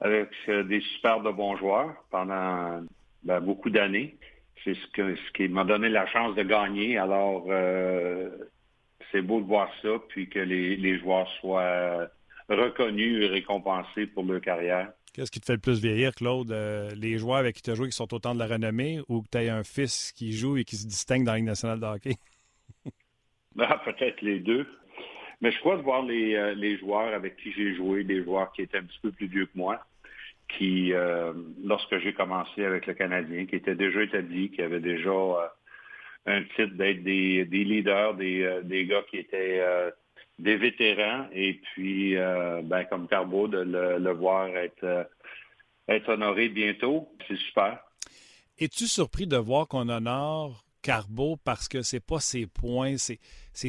avec des super de bons joueurs pendant ben, beaucoup d'années c'est ce, que, ce qui m'a donné la chance de gagner. Alors, euh, c'est beau de voir ça, puis que les, joueurs soient reconnus et récompensés pour leur carrière. Qu'est-ce qui te fait le plus vieillir, Claude? Euh, les joueurs avec qui tu as joué qui sont autant de la renommée ou que tu as un fils qui joue et qui se distingue dans la Ligue nationale de hockey? Ah, peut-être les deux. Mais je crois de voir les, euh, les joueurs avec qui j'ai joué, des joueurs qui étaient un petit peu plus vieux que moi, qui, euh, lorsque j'ai commencé avec le Canadien, qui était déjà établi, qui avait déjà euh, un titre d'être des, leaders, des, euh, des, gars qui étaient des vétérans, et puis, ben, comme Carbo, de le, voir être honoré bientôt, c'est super. Es-tu surpris de voir qu'on honore Carbo parce que c'est pas ses points, c'est,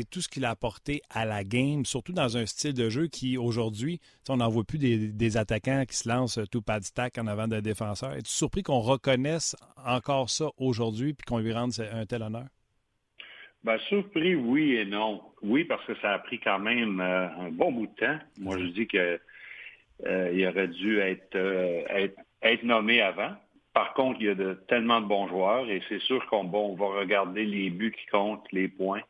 tout ce qu'il a apporté à la game, surtout dans un style de jeu qui, aujourd'hui, on n'en voit plus des, attaquants qui se lancent tout pas stack en avant d'un défenseur. Es-tu surpris qu'on reconnaisse encore ça aujourd'hui puis qu'on lui rende un tel honneur? Bien, surpris, oui et non. Oui, parce que ça a pris quand même euh, un bon bout de temps. Moi, je dis qu'il euh, aurait dû être, euh, être, être nommé avant. Par contre, il y a tellement de bons joueurs et c'est sûr qu'on va regarder les buts qui comptent, les points.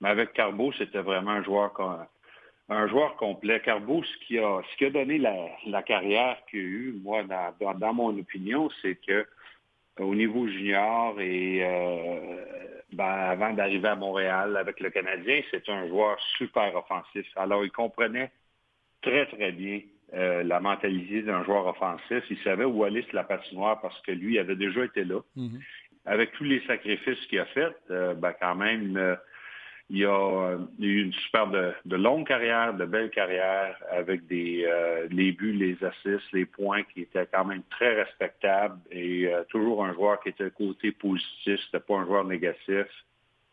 Mais avec Carbo, c'était vraiment un joueur complet. Carbo, ce qui a, ce qui a donné la, carrière qu'il a eue, moi, dans, mon opinion, c'est que au niveau junior et euh, ben, avant d'arriver à Montréal avec le Canadien, c'est un joueur super offensif. Alors, il comprenait très, très bien euh, la mentalité d'un joueur offensif. Il savait où aller sur la patinoire parce que lui avait déjà été là. Mhm. Avec tous les sacrifices qu'il a fait, euh, ben, quand même, euh, il, a, eu une super de, longue carrière, de belle carrière, avec des les buts, les assists, les points qui étaient quand même très respectables et toujours un joueur qui était côté positif, c'était pas un joueur négatif.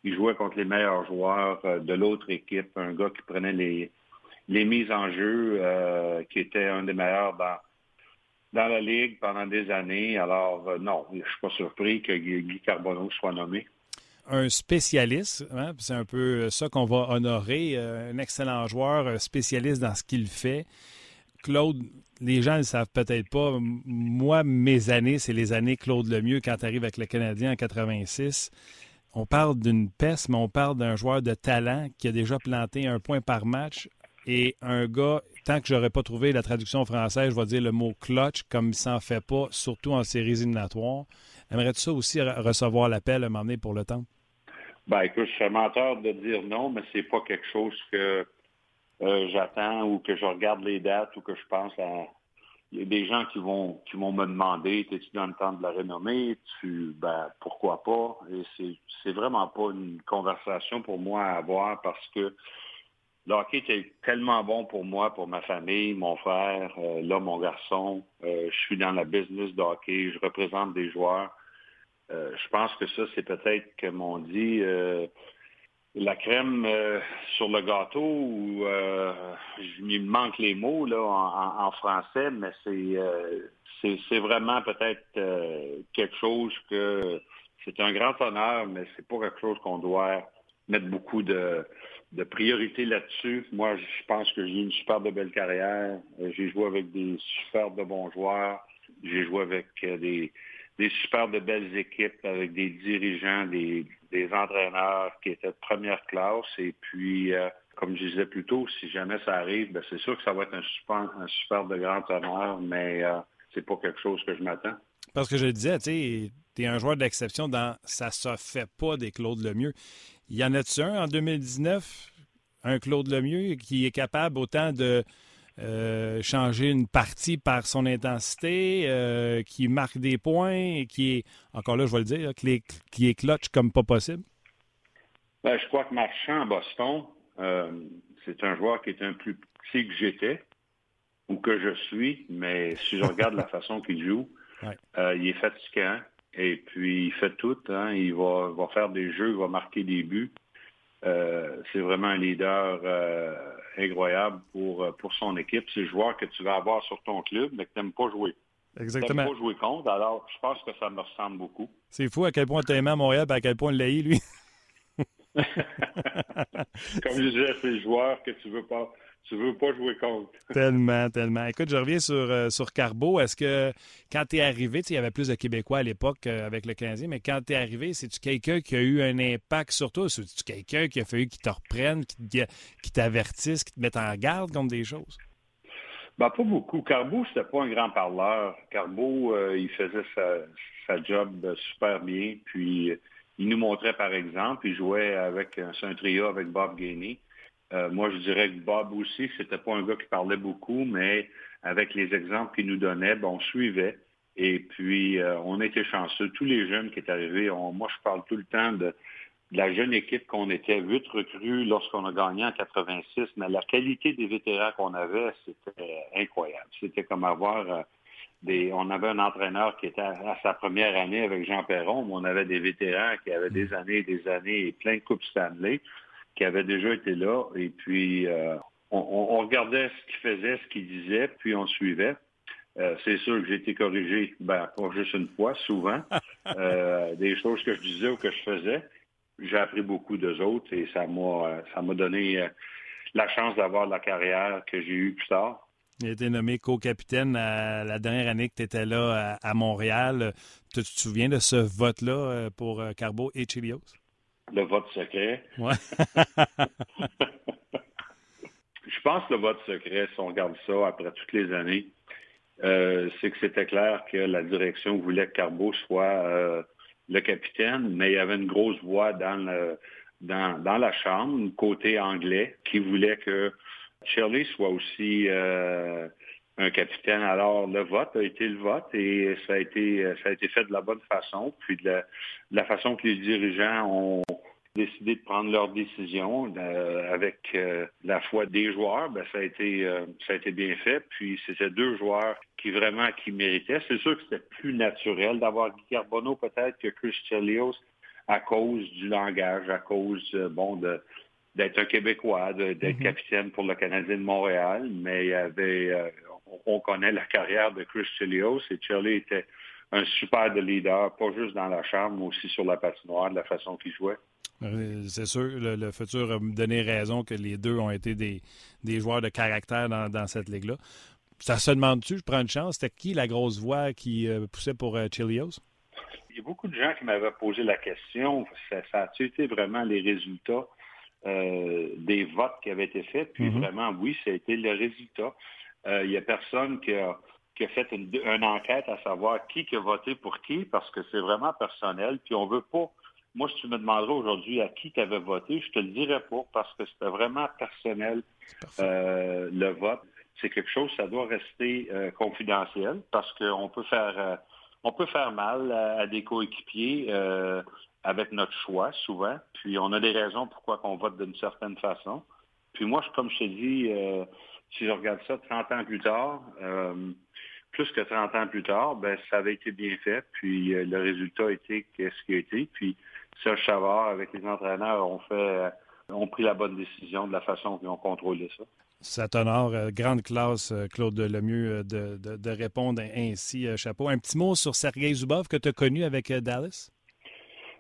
Il jouait contre les meilleurs joueurs de l'autre équipe, un gars qui prenait les, les mises en jeu, euh, qui était un des meilleurs dans, la Ligue pendant des années. Alors, euh, non, je ne suis pas surpris que Guy Carbonneau soit nommé. un spécialiste. Hein, c'est un peu ça qu'on va honorer. un excellent joueur, spécialiste dans ce qu'il fait. Claude, les gens ne le savent peut-être pas. Moi, mes années, c'est les années Claude Lemieux quand tu arrives avec le Canadien en 86. On parle d'une peste, mais on parle d'un joueur de talent qui a déjà planté un point par match et un gars, tant que j'aurais pas trouvé la traduction française, je vais dire le mot clutch, comme il s'en fait pas, surtout en séries éliminatoires. Aimerais-tu ça aussi recevoir l'appel à donné pour le temps? Ben écoute, je suis menteur de dire non, mais c'est pas quelque chose que euh, j'attends ou que je regarde les dates ou que je pense à. Il y a des gens qui vont qui vont me demander, es-tu dans le temps de la renommée? Tu ben pourquoi pas? Et c'est, c'est vraiment pas une conversation pour moi à avoir parce que le hockey était tellement bon pour moi, pour ma famille, mon frère, euh, là, mon garçon. Euh, je suis dans la business de hockey, je représente des joueurs. je pense que ça, c'est peut-être, comme on dit, la crème euh, sur le gâteau ou euh, il me manque les mots là en, français, mais c'est euh, c'est vraiment peut-être quelque chose que c'est un grand honneur, mais c'est pas quelque chose qu'on doit mettre beaucoup de, de priorité là-dessus. Moi, je pense que j'ai une super de belle carrière. J'ai joué avec des super de bons joueurs. J'ai joué avec des, des super belles équipes, avec des dirigeants, des, des entraîneurs qui étaient de première classe. Et puis, euh, comme je disais plus tôt, si jamais ça arrive, ben, c'est sûr que ça va être un super, un de grand honneur, mais euh, c'est pas quelque chose que je m'attends. Parce que je le disais, tu es un joueur d'exception dans ça se fait pas des Claude Lemieux. Il y en a-tu un en 2019, un Claude Lemieux, qui est capable autant de euh, changer une partie par son intensité, euh, qui marque des points, qui est, encore là, je vais le dire, qui est, clutch comme pas possible? Ben, je crois que Marchand à Boston, euh, c'est un joueur qui est un plus petit que j'étais ou que je suis, mais si je regarde la façon qu'il joue, il est fatigant et puis il fait tout. Hein. il va, va, faire des jeux, il va marquer des buts. c'est vraiment un leader incroyable pour, euh, pour son équipe. C'est le joueur que tu vas avoir sur ton club, mais que tu n'aimes pas jouer. Exactement. Tu pas jouer contre, alors je pense que ça me ressemble beaucoup. C'est fou à quel point tu aimé à Montréal et à quel point il l'a lui. Comme je disais, c'est le joueur que tu veux pas tu veux pas jouer contre. tellement, tellement. Écoute, je reviens sur, euh, sur Carbo. Est-ce que quand tu es arrivé, il y avait plus de Québécois à l'époque euh, avec le 15e, mais quand tu es arrivé, c'est-tu quelqu'un qui a eu un impact sur toi? C'est-tu quelqu'un qui a fallu qu'il te reprenne, qui t'avertisse, qui te mette en garde contre des choses? Ben, pas beaucoup. Carbo, c'était pas un grand parleur. Carbo, euh, il faisait sa, job super bien. Puis, il nous montrait, par exemple, il jouait avec un trio avec Bob Gainey. Euh, moi, je dirais que Bob aussi, c'était pas un gars qui parlait beaucoup, mais avec les exemples qu'il nous donnait, ben, on suivait. Et puis, euh, on était chanceux. Tous les jeunes qui étaient arrivés, moi, je parle tout le temps de, la jeune équipe qu'on était, huit recrues lorsqu'on a gagné en 86, mais la qualité des vétérans qu'on avait, c'était incroyable. C'était comme avoir euh, des... On avait un entraîneur qui était à, sa première année avec Jean Perron, mais on avait des vétérans qui avaient des années et des années et plein de Coupes Stanley qui avait déjà été là. Et puis, euh, on, regardait ce qu'il faisait, ce qu'il disait, puis on suivait. Euh, c'est sûr que j'ai été corrigé, ben, pas juste une fois, souvent, euh, des choses que je disais ou que je faisais. J'ai appris beaucoup d'eux autres et ça m'a, ça m'a donné la chance d'avoir la carrière que j'ai eue plus tard. Il a été nommé co-capitaine la dernière année que tu étais là à, Montréal. Tu te souviens de ce vote-là pour Carbo et Chilios? Le vote secret. Ouais. je pense que le vote secret, si on regarde ça après toutes les années, euh, c'est que c'était clair que la direction voulait que Carbo soit euh, le capitaine, mais il y avait une grosse voix dans, dans, la chambre, côté anglais, qui voulait que Shirley soit aussi euh, un capitaine. Alors, le vote a été le vote et ça a été, ça a été fait de la bonne façon, puis de la, façon que les dirigeants ont décidé de prendre leurs décisions euh, avec euh, la foi des joueurs, ben, ça a été euh, ça a été bien fait. Puis c'était deux joueurs qui vraiment qui méritaient. C'est sûr que c'était plus naturel d'avoir Guy Carbonneau peut-être que Chris Chelios à cause du langage, à cause bon de d'être un Québécois, d'être mm-hmm. capitaine pour le Canadien de Montréal, mais il y avait on connaît la carrière de Chris Chelios et Charlie était un super de leader, pas juste dans la chambre, mais aussi sur la patinoire, de la façon qu'il jouait. Euh, c'est sûr, le, futur a donné raison que les deux ont été des, joueurs de caractère dans, cette ligue-là. Ça se demande-tu, je prends une chance, c'était qui la grosse voix qui euh, poussait pour euh, Chilios? Il y a beaucoup de gens qui m'avaient posé la question, ça, a-tu été vraiment les résultats des votes qui avaient été faits? Puis mm-hmm. vraiment, oui, ça a été le résultat. Il n'y a personne qui a qui a fait une, enquête à savoir qui a voté pour qui, parce que c'est vraiment personnel. Puis on veut pas. Moi, si tu me demanderais aujourd'hui à qui tu avais voté, je te le dirais pas, parce que c'était vraiment personnel euh, le vote. C'est quelque chose, ça doit rester euh, confidentiel, parce qu'on peut faire euh, on peut faire mal à, des coéquipiers avec notre choix, souvent. Puis on a des raisons pourquoi on vote d'une certaine façon. Puis moi, comme je te dis, si je regarde ça 30 ans plus tard, plus que 30 ans plus tard, ben, ça avait été bien fait, puis euh, le résultat a été ce qu'il a été. Puis Serge Chavard, avec les entraîneurs, ont fait euh, ont pris la bonne décision de la façon qu'ils ont contrôlé ça. Ça t'honore, euh, grande classe, Claude Lemieux, de, de, répondre ainsi, chapeau. Un petit mot sur Sergei Zubov que tu as connu avec Dallas?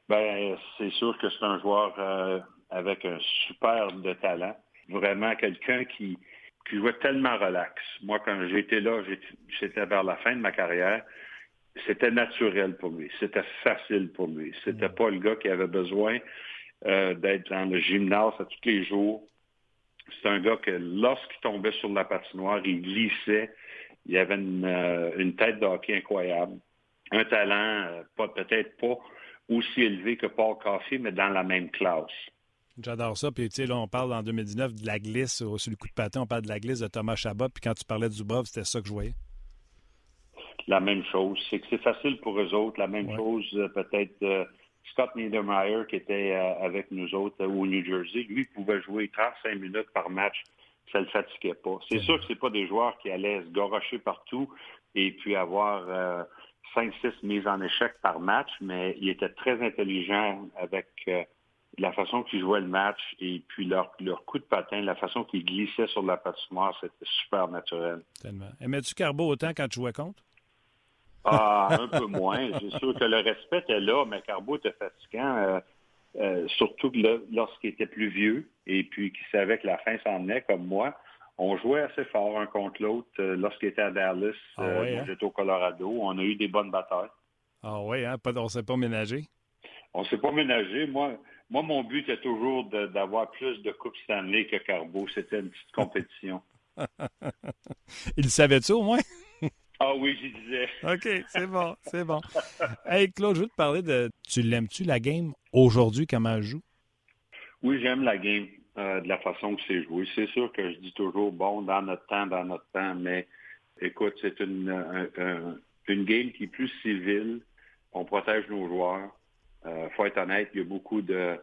Ben, c'est sûr que c'est un joueur avec un super de talent. Vraiment quelqu'un qui, qui jouait tellement relax. Moi, quand j'étais là, j'étais vers la fin de ma carrière, c'était naturel pour lui. C'était facile pour lui. C'était mm. pas le gars qui avait besoin euh, d'être dans le gymnase à tous les jours. C'est un gars que lorsqu'il tombait sur la patinoire, il glissait. Il avait une, euh, tête de hockey incroyable. Un talent, euh, pas peut-être pas aussi élevé que Paul Coffey, mais dans la même classe. J'adore ça. Puis, tu sais, là, on parle en 2019 de la glisse sur le coup de patin. On parle de la glisse de Thomas Chabot. Puis, quand tu parlais de Zubov, c'était ça que je voyais. La même chose. C'est que c'est facile pour eux autres. La même chose, euh, peut-être, euh, Scott Niedermeyer, qui était euh, avec nous autres au New Jersey, lui, pouvait jouer 35 minutes par match. Ça ne le fatiguait pas. C'est sûr que ce pas des joueurs qui allaient se gorocher partout et puis avoir 5-6 mises en échec par match, mais il était très intelligent avec la façon qu'ils jouaient le match et puis leur, leur coup de patin, la façon qu'ils glissaient sur la patinoire, c'était super naturel. Tellement. Aimais-tu Carbo autant quand tu jouais contre? Ah, un peu moins. C'est sûr que le respect était là, mais Carbo était fatigant, euh, euh, surtout lorsqu'il était plus vieux et puis qu'il savait que la fin s'en venait, comme moi. On jouait assez fort un contre l'autre euh, lorsqu'il était à Dallas. Ah hein? J'étais au Colorado. On a eu des bonnes batailles. Ah oui, hein? on ne s'est pas ménagé? On ne s'est pas ménagé. Moi, moi, mon but était toujours d'avoir plus de Coupes Stanley que Carbo. C'était une petite compétition. Il savait-tu au moins? ah oui, j'y disais. OK, c'est bon, c'est bon. Hey, Claude, je veux te parler de. Tu l'aimes-tu, la game, aujourd'hui, comment elle joue? Oui, j'aime la game euh, de la façon que c'est joué. C'est sûr que je dis toujours, bon, dans notre temps, dans notre temps, mais écoute, c'est une, une game qui est plus civile. On protège nos joueurs. Euh, faut être honnête, il y a beaucoup de.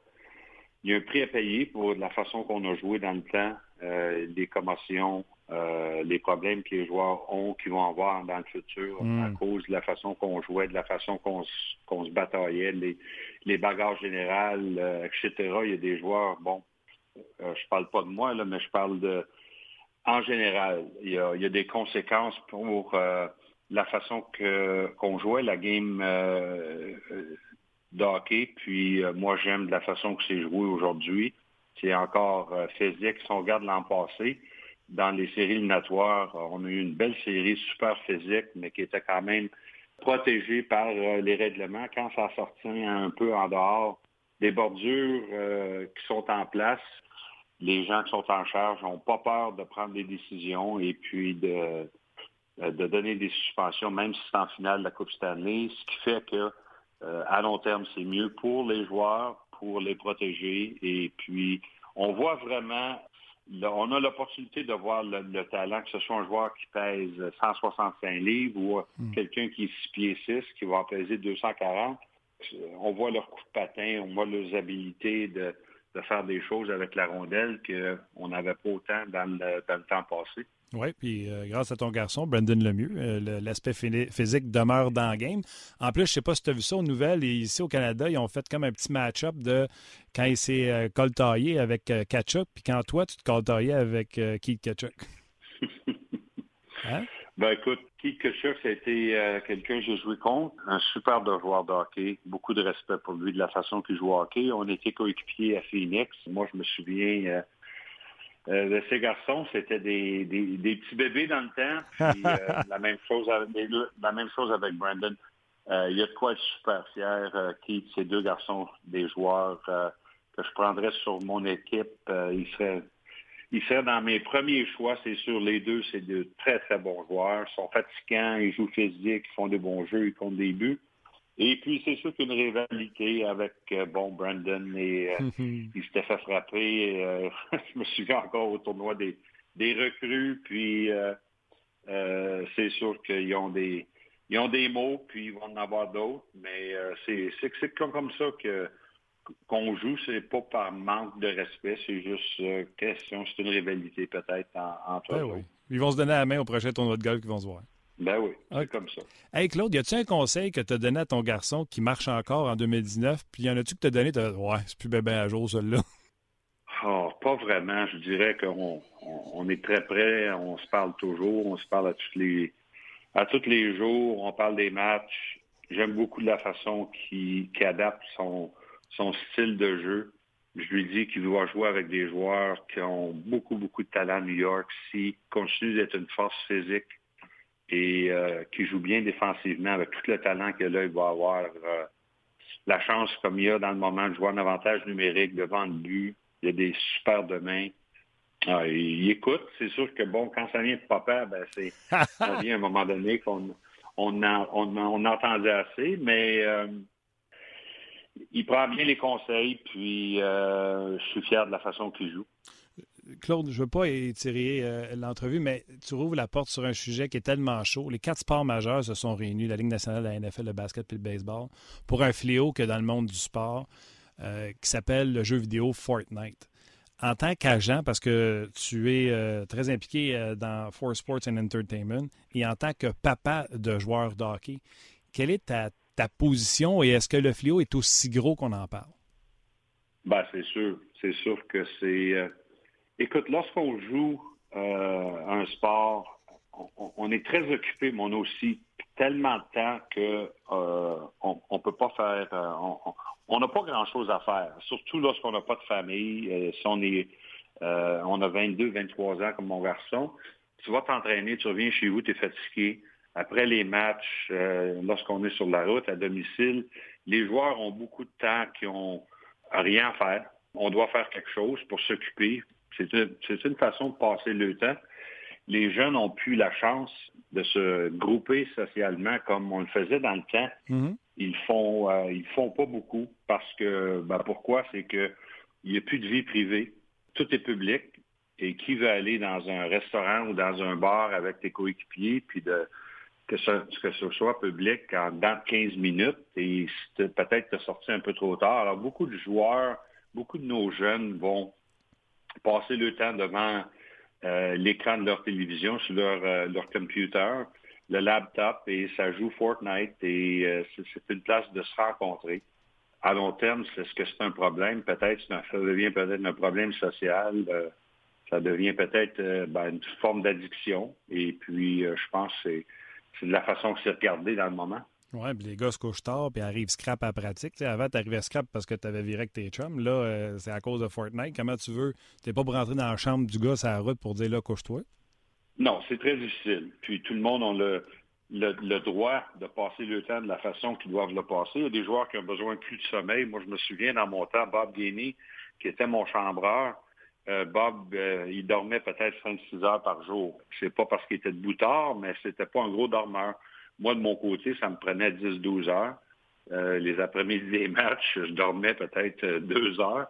Il y a un prix à payer pour la façon qu'on a joué dans le temps, euh, les commotions, euh, les problèmes que les joueurs ont, qui vont avoir dans le futur mm. à cause de la façon qu'on jouait, de la façon qu'on se bataillait, les, les bagarres générales, euh, etc. Il y a des joueurs, bon, euh, je parle pas de moi, là, mais je parle de en général. Il y a, il y a des conséquences pour la façon que qu'on jouait la game d'hockey. Puis euh, moi, j'aime de la façon que c'est joué aujourd'hui. C'est encore euh, physique. Si on regarde l'an passé, dans les séries éliminatoires, euh, on a eu une belle série super physique, mais qui était quand même protégée par les règlements. Quand ça sortait un peu en dehors, des bordures qui sont en place, les gens qui sont en charge n'ont pas peur de prendre des décisions et puis de, de donner des suspensions, même si c'est en finale de la Coupe Stanley, ce qui fait que euh, à long terme, c'est mieux pour les joueurs, pour les protéger. Et puis, on voit vraiment, on a l'opportunité de voir le, talent, que ce soit un joueur qui pèse 165 livres ou hmm. quelqu'un qui est 6 pieds 6, qui va peser 240. On voit leur coup de patin, on voit leurs habilités de, faire des choses avec la rondelle qu'on n'avait pas autant dans le temps passé. Oui, puis euh, grâce à ton garçon, Brendan Lemieux, euh, l'aspect physique demeure dans le game. En plus, je ne sais pas si tu as vu ça aux nouvelles, ici au Canada, ils ont fait comme un petit match-up de quand il s'est euh, coltaillé avec Kachuk, puis quand toi, tu te coltaillais avec Keith Kachuk. Hein? Ben écoute, Keith Kutcher, c'était euh, quelqu'un que j'ai joué contre, un super de joueur de hockey, beaucoup de respect pour lui de la façon qu'il joue au hockey. On était coéquipiers à Phoenix. Moi, je me souviens euh, euh, de ces garçons, c'était des, des, petits bébés dans le temps. Puis, la même chose avec la même chose avec Brandon. il y a de quoi être super fier. Keith, ces deux garçons, des joueurs que je prendrais sur mon équipe, ils seraient il serait dans mes premiers choix, c'est sûr. Les deux, c'est de très, très bons joueurs. Ils sont fatigants, ils jouent physique, ils font des bons jeux, ils comptent des buts. Et puis, c'est sûr qu'une rivalité avec, euh, bon, Brandon, et euh, il s'était fait frapper. Euh, je me souviens encore au tournoi des, des recrues. Puis, c'est sûr qu'ils ont des ils ont des mots, puis ils vont en avoir d'autres. Mais c'est comme, comme ça que qu'on joue, c'est pas par manque de respect, c'est juste euh, question, c'est une rivalité peut-être entre ben eux. Ils vont se donner la main au prochain tournoi de golf qu'ils vont se voir. Ben oui, c'est comme ça. Hey Claude, y a-tu un conseil que tu as donné à ton garçon qui marche encore en 2019, puis y en a-tu que tu as donné, as... ouais, c'est plus bébé à jour celui-là? Oh, pas vraiment. Je dirais qu'on on, est très près, on se parle toujours, on se parle à tous les à tous les jours, on parle des matchs. J'aime beaucoup la façon qu'il adapte son, son style de jeu. Je lui dis qu'il doit jouer avec des joueurs qui ont beaucoup, beaucoup de talent à New York, s'il continue d'être une force physique et euh, qui joue bien défensivement avec tout le talent que là, il va avoir. Euh, la chance, comme il y a dans le moment, de jouer un avantage numérique devant le but. Il y a des super de mains. Ah, il, écoute. C'est sûr que, bon, quand ça vient de papa, ben, c'est, ça vient à un moment donné qu'on on, on, entendait assez. Mais euh, il prend bien les conseils, puis je suis fier de la façon qu'il joue. Claude, je ne veux pas étirer euh, l'entrevue, mais tu rouvres la porte sur un sujet qui est tellement chaud. Les quatre sports majeurs se sont réunis, la Ligue nationale, la NFL, le basket et le baseball, pour un fléau que dans le monde du sport euh, qui s'appelle le jeu vidéo Fortnite. En tant qu'agent, parce que tu es très impliqué dans Four Sports and Entertainment, et en tant que papa de joueur de hockey, quelle est ta ta position et est-ce que le fléau est aussi gros qu'on en parle? Ben, c'est sûr. C'est sûr que c'est. Euh, écoute, lorsqu'on joue euh, un sport, on, est très occupé, mais on a aussi tellement de temps que euh, peut pas faire. on n'a pas grand-chose à faire, surtout lorsqu'on n'a pas de famille. si on est. on a 22, 23 ans comme mon garçon, tu vas t'entraîner, tu reviens chez vous, tu es fatigué. Après les matchs, euh, lorsqu'on est sur la route à domicile, les joueurs ont beaucoup de temps qui ont rien à faire. On doit faire quelque chose pour s'occuper. C'est une, façon de passer le temps. Les jeunes ont plus la chance de se grouper socialement comme on le faisait dans le temps. Mm-hmm. Ils font euh, ils font pas beaucoup parce que ben pourquoi? C'est que il n'y a plus de vie privée. Tout est public. Et qui veut aller dans un restaurant ou dans un bar avec tes coéquipiers puis de que ce, que ce soit public en dans 15 minutes et peut-être te sorti un peu trop tard. Alors, beaucoup de joueurs, beaucoup de nos jeunes vont passer le temps devant euh, l'écran de leur télévision, sur leur, euh, leur computer, le laptop, et ça joue Fortnite, et euh, c'est une place de se rencontrer. À long terme, est-ce que c'est un problème? Peut-être, ça devient peut-être un problème social. ça devient peut-être ben, une forme d'addiction. Et puis, je pense que c'est c'est de la façon que c'est regardé dans le moment. Oui, puis les gars se couchent tard, puis arrivent scrap à pratique. avant, tu arrivais scrap parce que tu avais viré avec tes chums. Là, euh, c'est à cause de Fortnite. Comment tu veux? Tu pas pour rentrer dans la chambre du gars sur la route pour dire là, couche-toi? Non, c'est très difficile. Puis tout le monde a le, le, droit de passer le temps de la façon qu'ils doivent le passer. Il y a des joueurs qui ont besoin plus de sommeil. Moi, je me souviens dans mon temps, Bob Gainey, qui était mon chambreur, euh, Bob, euh, il dormait peut-être 5-6 heures par jour. C'est pas parce qu'il était debout tard, mais c'était pas un gros dormeur. Moi, de mon côté, ça me prenait 10-12 heures. Euh, les après-midi des matchs, je dormais peut-être deux heures.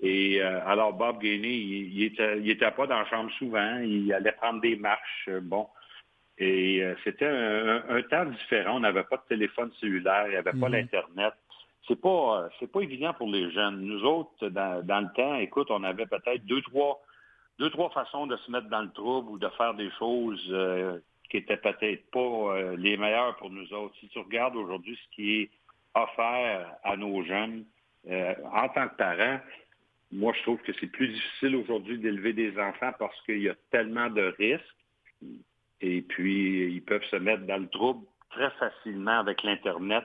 Et alors, Bob Gainey, il, il, était, pas dans la chambre souvent. Il allait prendre des marches. bon. Et c'était un, temps différent. On n'avait pas de téléphone cellulaire, il n'y avait pas l'Internet. Mhm c'est pas euh, c'est pas évident pour les jeunes. Nous autres, dans, le temps, écoute, on avait peut-être deux, trois deux, trois façons de se mettre dans le trouble ou de faire des choses euh, qui étaient peut-être pas euh, les meilleures pour nous autres. Si tu regardes aujourd'hui ce qui est offert à nos jeunes, en tant que parents, moi je trouve que c'est plus difficile aujourd'hui d'élever des enfants parce qu'il y a tellement de risques. Et puis, ils peuvent se mettre dans le trouble très facilement avec l'Internet,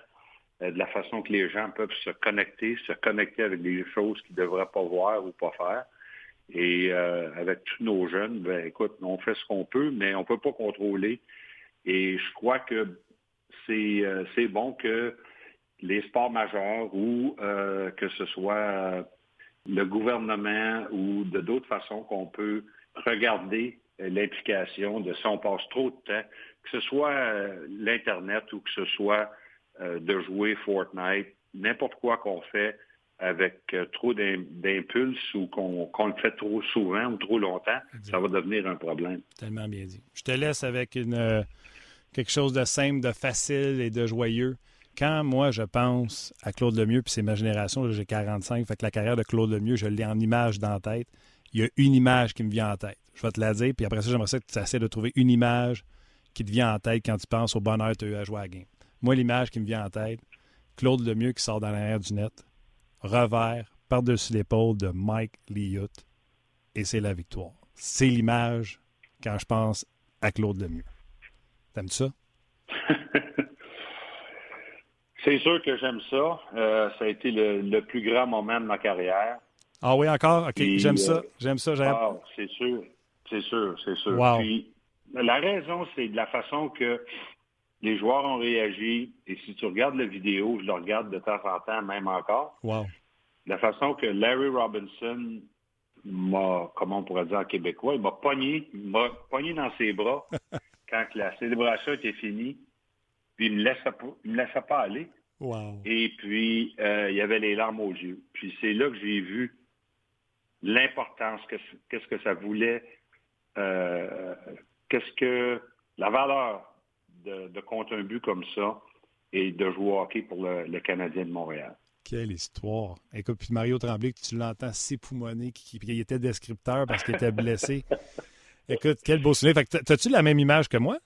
euh, de la façon que les gens peuvent se connecter, se connecter avec des choses qu'ils ne devraient pas voir ou pas faire. Et euh, avec tous nos jeunes, ben écoute, on fait ce qu'on peut, mais on ne peut pas contrôler. Et je crois que c'est euh, bon que les sports majeurs ou que ce soit le gouvernement ou de d'autres façons qu'on peut regarder l'implication de si on passe trop de temps, que ce soit l'Internet ou que ce soit euh, de jouer Fortnite, n'importe quoi qu'on fait avec euh, trop d'impulses ou qu'on le fait trop souvent ou trop longtemps, ça va devenir un problème. Tellement bien dit. Je te laisse avec une, euh, quelque chose de simple, de facile et de joyeux. Quand moi, je pense à Claude Lemieux, puis c'est ma génération, j'ai 45, fait que la carrière de Claude Lemieux, je l'ai en image dans la tête. Il y a une image qui me vient en tête. Je vais te la dire, puis après ça, j'aimerais ça que tu essaies de trouver une image qui te vient en tête quand tu penses au bonheur que tu as eu à jouer à la game. Moi, l'image qui me vient en tête, Claude Lemieux qui sort dans l'arrière du net, revers par-dessus l'épaule de Mike Liout, et c'est la victoire. C'est l'image quand je pense à Claude Lemieux. T'aimes ça? c'est sûr que j'aime ça. Euh, ça a été le, plus grand moment de ma carrière. Ah oui, encore? OK, j'aime ça. Euh, j'aime ça. Ah, c'est sûr. C'est sûr, c'est sûr. Puis, la raison, c'est de la façon que les joueurs ont réagi. Et si tu regardes la vidéo, je le regarde de temps en temps, même encore. Wow. La façon que Larry Robinson m'a, comment on pourrait dire en québécois, il m'a pogné, m'a pogné dans ses bras quand la célébration était finie. Puis il ne me laissait pas, me laissait pas aller. Wow. Et puis, euh, il y avait les larmes aux yeux. Puis c'est là que j'ai vu l'importance, qu'est-ce que ça voulait, euh, qu'est-ce que la valeur de, compter un but comme ça et de jouer au hockey pour le, Canadien de Montréal. Quelle histoire. Écoute, puis Mario Tremblay, tu l'entends s'époumoner, qui, qui, était descripteur parce qu'il était blessé. Écoute, quel beau souvenir. Fait as-tu la même image que moi?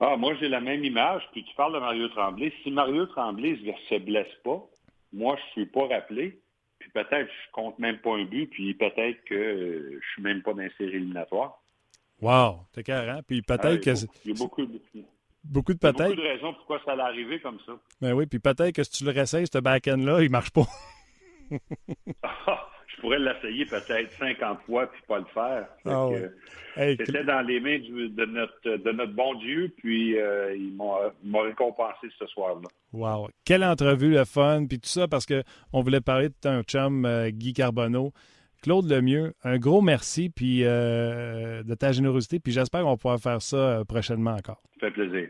Ah, moi, j'ai la même image. Puis tu parles de Mario Tremblay. Si Mario Tremblay ne se blesse pas, moi, je ne suis pas rappelé. Puis peut-être je compte même pas un but. Puis peut-être que je ne suis même pas dans les séries éliminatoires. Wow, t'es carré. Puis peut-être que. Il y a beaucoup de beaucoup de peut-être. beaucoup de raisons pourquoi ça allait arriver comme ça. Ben oui, puis peut-être que si tu le réessayes, ce back-end-là, il marche pas. je pourrais l'essayer peut-être 50 fois puis pas le faire. Ah C'était dans les mains de, notre, de notre bon Dieu, puis euh, il m'a récompensé ce soir-là. Wow! Quelle entrevue, le fun, puis tout ça, parce qu'on voulait parler de ton chum, euh, Guy Carbonneau. Claude Lemieux, un gros merci puis euh, de ta générosité, puis j'espère qu'on pourra faire ça euh, prochainement encore. Ça fait plaisir.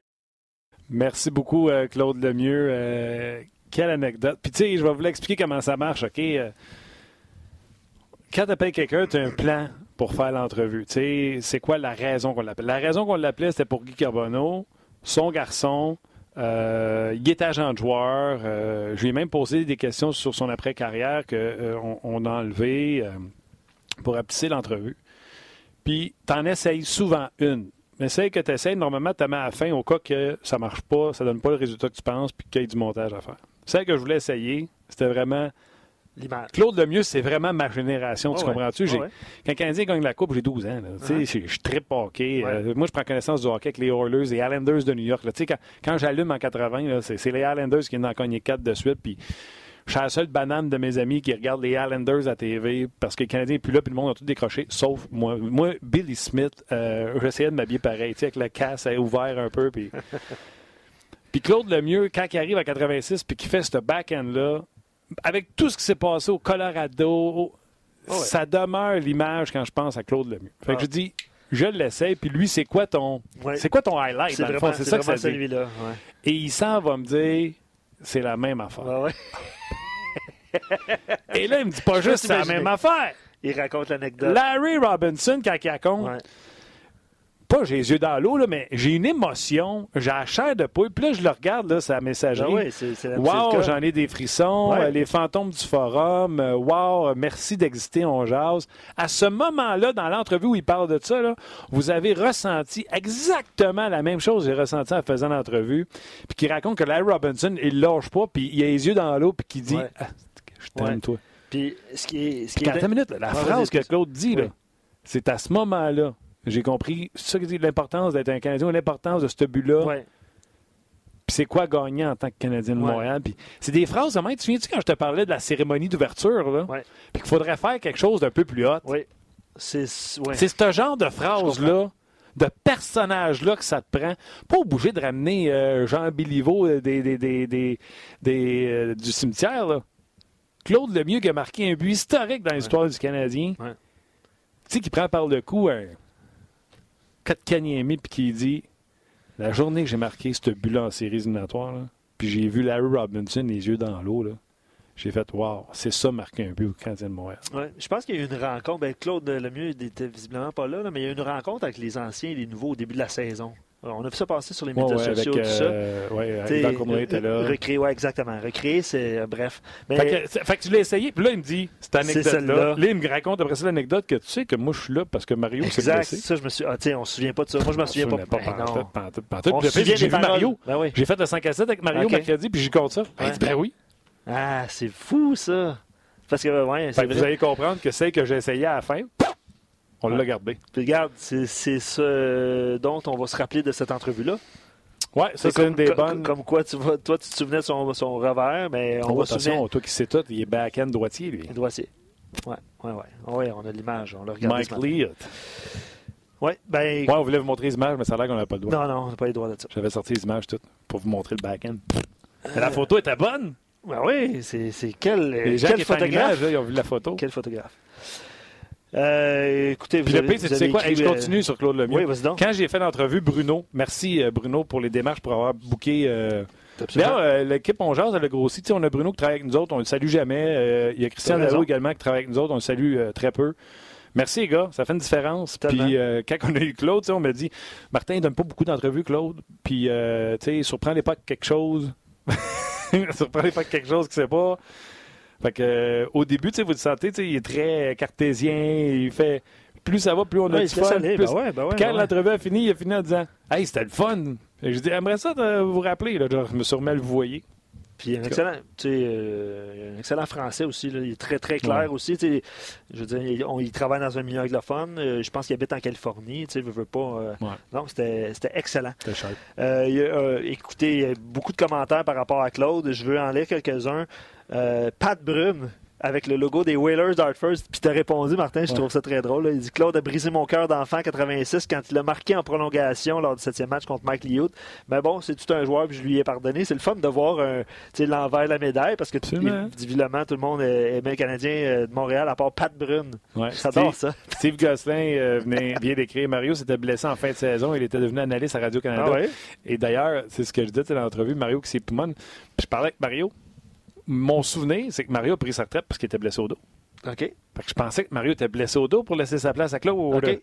Merci beaucoup, euh, Claude Lemieux. quelle anecdote. Puis tu sais, je vais vous l'expliquer comment ça marche, OK? quand tu appelles quelqu'un, tu as un plan pour faire l'entrevue. Tu sais, c'est quoi la raison qu'on l'appelle? La raison qu'on l'appelait, c'était pour Guy Carbonneau, son garçon, euh, il est agent de joueur. Euh, je lui ai même posé des questions sur son après-carrière qu'on euh, a enlevé pour appliquer l'entrevue. Puis, tu en essayes souvent une. Mais celle que tu essayes, normalement, tu mets à la fin au cas que ça marche pas, ça donne pas le résultat que tu penses, puis qu'il y ait du montage à faire. Celle que je voulais essayer, c'était vraiment Claude Lemieux, c'est vraiment ma génération, tu comprends-tu? Quand le Canadien gagne la Coupe, j'ai 12 ans. Je, je tripe hockey. Euh, moi, je prends connaissance du hockey avec les Oilers et les Islanders de New York. Quand, quand j'allume en 80, c'est les Islanders qui viennent en cogner 4 de suite. Puis je suis la seule banane de mes amis qui regarde les Islanders à TV parce que le Canadien n'est plus là, puis le monde a tout décroché, sauf moi. Moi, Billy Smith, euh, j'essayais de m'habiller pareil, avec le casse ouvert un peu. Puis... puis Claude Lemieux, quand il arrive à 86 puis qu'il fait ce back-end-là, avec tout ce qui s'est passé au Colorado, ah ça demeure l'image quand je pense à Claude Lemieux. Fait que je ah. dis, je l'essaie, puis lui, c'est quoi ton c'est quoi ton highlight C'est ça que ça celui-là. Et il s'en va me dire, c'est la même affaire. Et là, il me dit pas juste c'est la même affaire. Il raconte l'anecdote. Larry Robinson, quand il raconte, pas j'ai les yeux dans l'eau, mais j'ai une émotion, j'ai la chair de poule. Puis là, je le regarde, là, sa messagerie. Ah wow, j'en ai des frissons. Euh, les fantômes du forum. Euh, wow, merci d'exister, on jase. À ce moment-là, dans l'entrevue où il parle de ça, vous avez ressenti exactement la même chose que j'ai ressenti en faisant l'entrevue. Puis qui raconte que Larry Robinson, il lâche pas, puis il a les yeux dans l'eau, puis qui dit ah, Je t'aime, toi. Puis ce qui est. Ce qui est... minute, la phrase que Claude dit, c'est à ce moment-là J'ai compris ça que dit l'importance d'être un Canadien, l'importance de ce but-là. Ouais. Puis c'est quoi gagner en tant que Canadien de Ouais. Montréal? Puis c'est des phrases, même. Tu te souviens-tu quand je te parlais de la cérémonie d'ouverture, là? Ouais. Puis qu'il faudrait faire quelque chose d'un peu plus hot. Oui. C'est. Ce genre de phrase-là, de personnage-là que ça te prend. Pas obligé de ramener euh, Jean Béliveau euh, des, des, des, euh, du cimetière. Là. Claude Lemieux qui a marqué un but historique dans l'histoire du Canadien. Ouais. Tu sais, qui prend par le cou un Kotkaniemi puis qui dit La journée que j'ai marqué ce but-là en séries éliminatoires, puis j'ai vu Larry Robinson les yeux dans l'eau, j'ai fait Wow, c'est ça marquer un but au Canadien de Montréal. Je pense qu'il y a eu une rencontre. Ben, Claude Lemieux n'était visiblement pas là, mais il y a eu une rencontre avec les anciens et les nouveaux au début de la saison. On a vu ça passer sur les Ouais, médias ouais, avec, sociaux, tout ça. euh, ouais, Cournoyer était là. re- Recréer, ouais, exactement. Recréer, c'est. euh, bref. Mais, Fait que, fait que tu l'as essayé, puis là, il me dit, cette anecdote-là. celle-là. Là, il me raconte après ça l'anecdote que tu sais que moi, je suis là parce que Mario s'est exact. blessé. Ça, je me suis. Ah, tiens, on se souvient pas de ça. Moi, je me souviens pas. pas. Ben, non. pantoute, pantoute, pantoute. On Puis se le fait, souvient j'ai vu paroles. Mario. Ben oui. J'ai fait le 5 à 7 avec Mario Ok. mercredi, puis j'y compte ça. Il dit, ben oui. Ah, c'est fou, ça. Parce que, ouais, c'est vous allez comprendre que celle que j'ai essayé à la fin, on l'a gardé. Puis regarde, c'est ce dont on va se rappeler de cette entrevue-là. Ouais, ça, c'est une des bonnes. Comme quoi, tu vas, toi, tu te souvenais de son, son revers, mais on Oh, va se souvenir. attention, toi qui sais tout, il est back-end droitier, lui. Droitier. Ouais, ouais, ouais. Ouais, on a l'image, on l'a regardé. Mike. Lear. Ouais, ben. Ouais, on voulait vous montrer les images, mais ça a l'air qu'on n'a pas le droit. Non, non, on n'a pas les droits de ça. J'avais sorti les images toutes pour vous montrer le back-end. Mais la photo était bonne. Ben oui, c'est quel, Les gens quel qui photographe? image, là, ils ont vu la photo. Quel photographe? Euh, écoutez, vous Puis le avez, pire, c'est tu sais quoi? Hey, je euh, continue sur Claude Lemieux. Oui, vas-y donc. Quand j'ai fait l'entrevue, Bruno, merci euh, Bruno pour les démarches pour avoir booké. euh. D'ailleurs, euh, l'équipe On Jase, elle a grossi. On a Bruno qui travaille avec nous autres, on le salue jamais. Euh, il y a Christian. Darrow également qui travaille avec nous autres, on le salue euh, très peu. Merci les gars, ça fait une différence. Tellement. Puis euh, quand on a eu Claude, on m'a dit Martin, il donne pas beaucoup d'entrevues, Claude. Puis, euh, tu sais, surprends-les pas quelque chose. surprends-les pas quelque chose que c'est pas. Fait que, euh, au début, tu sais, vous le sentez, tu sais, il est très cartésien. Il fait. Plus ça va, plus on a Ouais, du fun. aller. plus- Ben ouais, ben ouais, quand ben l'entrevue a fini, il a fini en disant Hey, c'était le fun. Et je dis J'aimerais ça de vous rappeler. Là, je me suis remis à le voyer. Puis un excellent, tu sais, euh, un excellent français aussi. là. Il est très, très clair aussi. tu sais. Je veux dire, il, on- il travaille dans un milieu anglophone. Euh, je pense qu'il habite en Californie. Tu sais, veut, veut pas. euh. Non, c'était excellent. C'était écoutez, il y a beaucoup de commentaires par rapport à Claude. Je veux en lire quelques-uns. Euh, Pat Brune, avec le logo des Whalers d'Hartford. Puis tu as répondu, Martin, je Ouais. trouve ça très drôle. là. Il dit Claude a brisé mon cœur d'enfant en 86 quand il a marqué en prolongation lors du septième match contre Mike Liout. Mais bon, c'est tout un joueur, puis je lui ai pardonné. C'est le fun de voir sais, l'envers de la médaille parce que tout, visiblement, tout le monde aimait le Canadien euh, de Montréal à part Pat Brune. Ouais. J'adore ça. Steve Gosselin euh, venait, vient d'écrire Mario s'était blessé en fin de saison. Il était devenu analyste à Radio-Canada. Ah ouais? Et d'ailleurs, c'est ce que je disais dans l'entrevue, Mario qui s'est Puis je parlais avec Mario. Mon souvenir, c'est que Mario a pris sa retraite parce qu'il était blessé au dos. OK. Fait que je pensais que Mario était blessé au dos pour laisser sa place à Claude. OK. Tu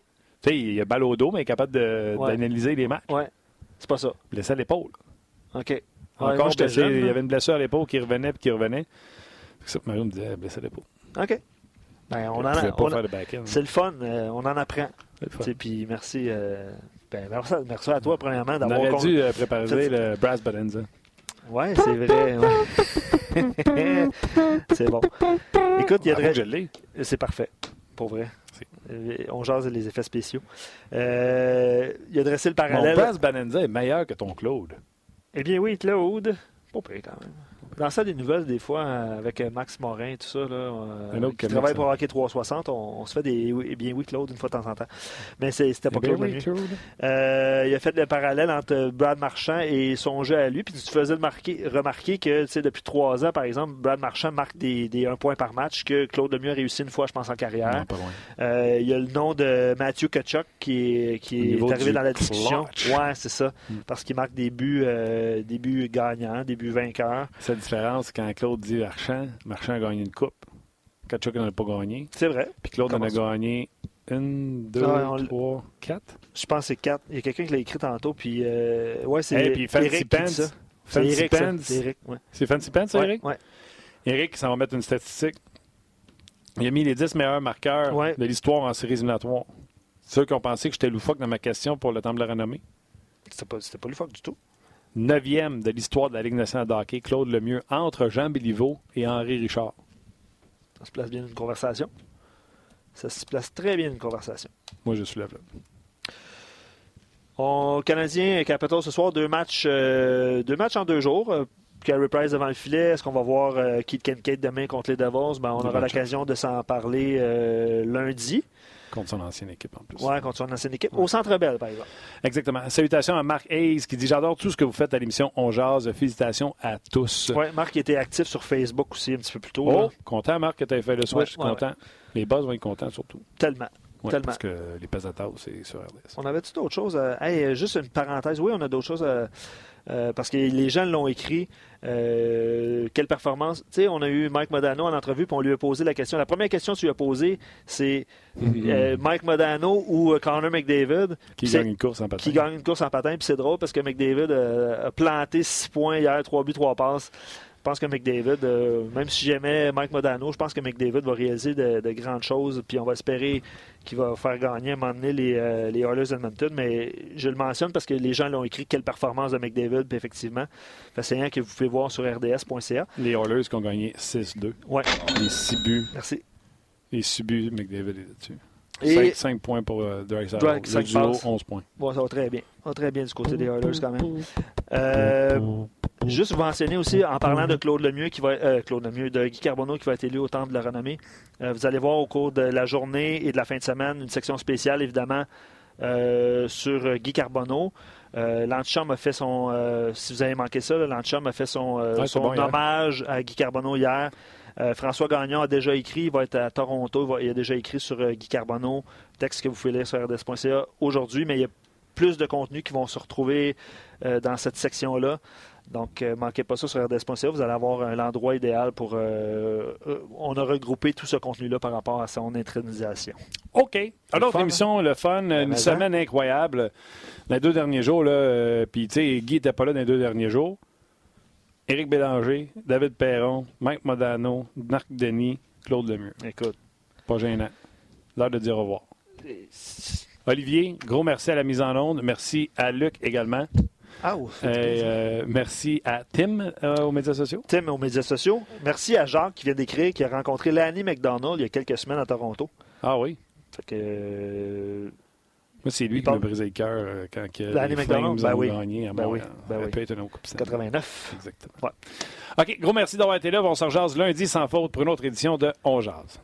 sais, il a balle au dos, mais il est capable Ouais. d'analyser les matchs. Ouais. C'est pas ça. Blessé à l'épaule. OK. Ouais, Encore moi, j'étais blessé. jeune, il y avait une blessure à l'épaule qui revenait puis qui revenait. C'est ça que Mario me disait, blessé à l'épaule. OK. Ben, on On en a, pas on faire. C'est le fun, euh, on en apprend. C'est le fun. Tu sais, Puis merci, euh, ben, merci, merci à toi, premièrement, On d'avoir aurait con- dû euh, préparer le Brass Bonanza. Ouais, c'est vrai. ouais. c'est bon. Écoute, il y a de- je. C'est parfait, pour vrai. Euh, On jase les effets spéciaux. Euh, il a dressé le Mon parallèle. Brass Bonanza est meilleur que ton Claude. Eh bien oui, Claude. Pas pire quand même. Dans ça, des nouvelles, des fois, euh, avec euh, Max Morin, tout ça, là, euh, Un autre qui que travaille pour Hockey 360, on, on se fait des eh bien oui, Claude, une fois de temps en temps. Mais c'était pas Eh Claude oui. Claude. Euh, il a fait le parallèle entre Brad Marchand et son jeu à lui. Puis tu faisais remarquer, remarquer que depuis trois ans, par exemple, Brad Marchand marque des, des 1 point par match que Claude Lemieux a réussi une fois, je pense, en carrière. Non, pas loin. Euh, il y a le nom de Matthew Kachuk qui est, qui arrivé dans la discussion. clutch. Ouais, c'est ça. Mm. Parce qu'il marque des buts, euh, des buts gagnants, des buts vainqueurs. Différence quand Claude dit Marchand, Marchand a gagné une coupe. Kachuk n'en a pas gagné. C'est vrai. Puis Claude en a gagné une, deux, Ah, on- trois, quatre. Je pense que c'est quatre. Il y a quelqu'un qui l'a écrit tantôt. Puis, euh, ouais, c'est Et puis Fancy. Pants. C'est Fancy Eric. Pants. C'est Eric, ouais. C'est Fancy Pants, ça, Ouais, Eric? ouais. Eric, ça va mettre une statistique. Il a mis les 10 meilleurs marqueurs Ouais. de l'histoire en séries éliminatoires. Ceux qui ont pensé que j'étais loufoque dans ma question pour le temps de la renommée. C'était pas, pas fuck du tout. Neuvième de l'histoire de la Ligue nationale de hockey, Claude Lemieux, entre Jean Béliveau et Henri Richard. Ça se place bien une conversation. Ça se place très bien une conversation. Moi, je soulève là. On, Canadien et Capitals ce soir, deux matchs, euh, deux matchs en deux jours. Euh, Carey Price devant le filet. Est-ce qu'on va voir euh, Keith Kincaid demain contre les Devils? Ben, on aura l'occasion de s'en parler euh, lundi. Contre son ancienne équipe en plus. Ouais, contre son ancienne équipe. Au Centre Bell, par exemple. Exactement. Salutations à Marc Hayes qui dit J'adore tout ce que vous faites à l'émission On Jazz. Félicitations à tous. Ouais, Marc était actif sur Facebook aussi un petit peu plus tôt. Oh, là. content, Marc, que tu aies fait le switch. Ouais, ouais, content. Les boss vont être contents surtout. Tellement. Ouais, Tellement. parce que les pesatas, c'est sur RDS. On avait-tu d'autres choses? euh, hey, euh, juste une parenthèse. Oui, on a d'autres choses. euh, parce que les gens l'ont écrit. Euh, quelle performance? Tu sais, on a eu Mike Modano en entrevue, puis on lui a posé la question. La première question que tu lui as posée, c'est euh, Mike Modano ou euh, Connor McDavid? Qui gagne une course en patin. qui gagne une course en patin. Puis c'est drôle parce que McDavid a planté 6 points hier, 3 buts, 3 passes. Je pense que McDavid, euh, même si j'aimais Mike Modano, je pense que McDavid va réaliser de, de grandes choses. Puis on va espérer qu'il va faire gagner à un moment donné les, euh, les Oilers d'Edmonton. Mais je le mentionne parce que les gens l'ont écrit quelle performance de McDavid. Puis effectivement, Fait que c'est rien que vous pouvez voir sur rds.ca. Les Oilers qui ont gagné 6-2. Ouais, Les 6 buts. merci. Les 6 buts, McDavid est là-dessus. Et 5, points pour euh, Drake Drake, Le cinq duo, passes. 11 points. bon, ça va très bien. Ça va très bien du côté des Oilers quand même. Euh, Juste vous mentionner aussi, en parlant de Claude Lemieux, qui va, euh, Claude Lemieux, de Guy Carbonneau qui va être élu au Temple de la Renommée, euh, vous allez voir au cours de la journée et de la fin de semaine une section spéciale, évidemment, euh, sur Guy Carbonneau. Euh, a fait son, euh, si vous avez manqué ça, là, l'Antichambre a fait son, Ouais, c'est son bon, hier. hommage à Guy Carbonneau hier. François Gagnon a déjà écrit, il va être à Toronto, il, va- il a déjà écrit sur Guy Carbonneau, texte que vous pouvez lire sur rds.ca aujourd'hui, mais il y a plus de contenus qui vont se retrouver dans cette section-là. Donc, euh, manquez pas ça sur rds.ca. Vous allez avoir l'endroit idéal pour. euh, euh, on a regroupé tout ce contenu-là par rapport à son intronisation. OK. Alors, fun, hein? le fun, une semaine incroyable. Les deux derniers jours, là, euh, puis tu sais, Guy n'était pas là dans les deux derniers jours. Éric Bélanger, David Perron, Mike Modano, Marc Denis, Claude Lemieux. Écoute. Pas gênant. L'heure de dire au revoir. Olivier, gros merci à la mise en onde. Merci à Luc également. Ah, oh, Et, euh, merci à Tim euh, aux médias sociaux. Tim aux médias sociaux. Merci à Jacques qui vient d'écrire, qui a rencontré Lanny McDonald il y a quelques semaines à Toronto. Ah oui. Fait que, euh, Moi, c'est lui Il qui m'a brisé le cœur euh, quand que Lanny les McDonald, Flames ben ont oui. gagné à Ben Montréal. oui, ben oui. peut être un autre Coupe Stanley. 89. Exactement. Ouais. OK, gros merci d'avoir été là. On se rejase lundi sans faute pour une autre édition de On Jase.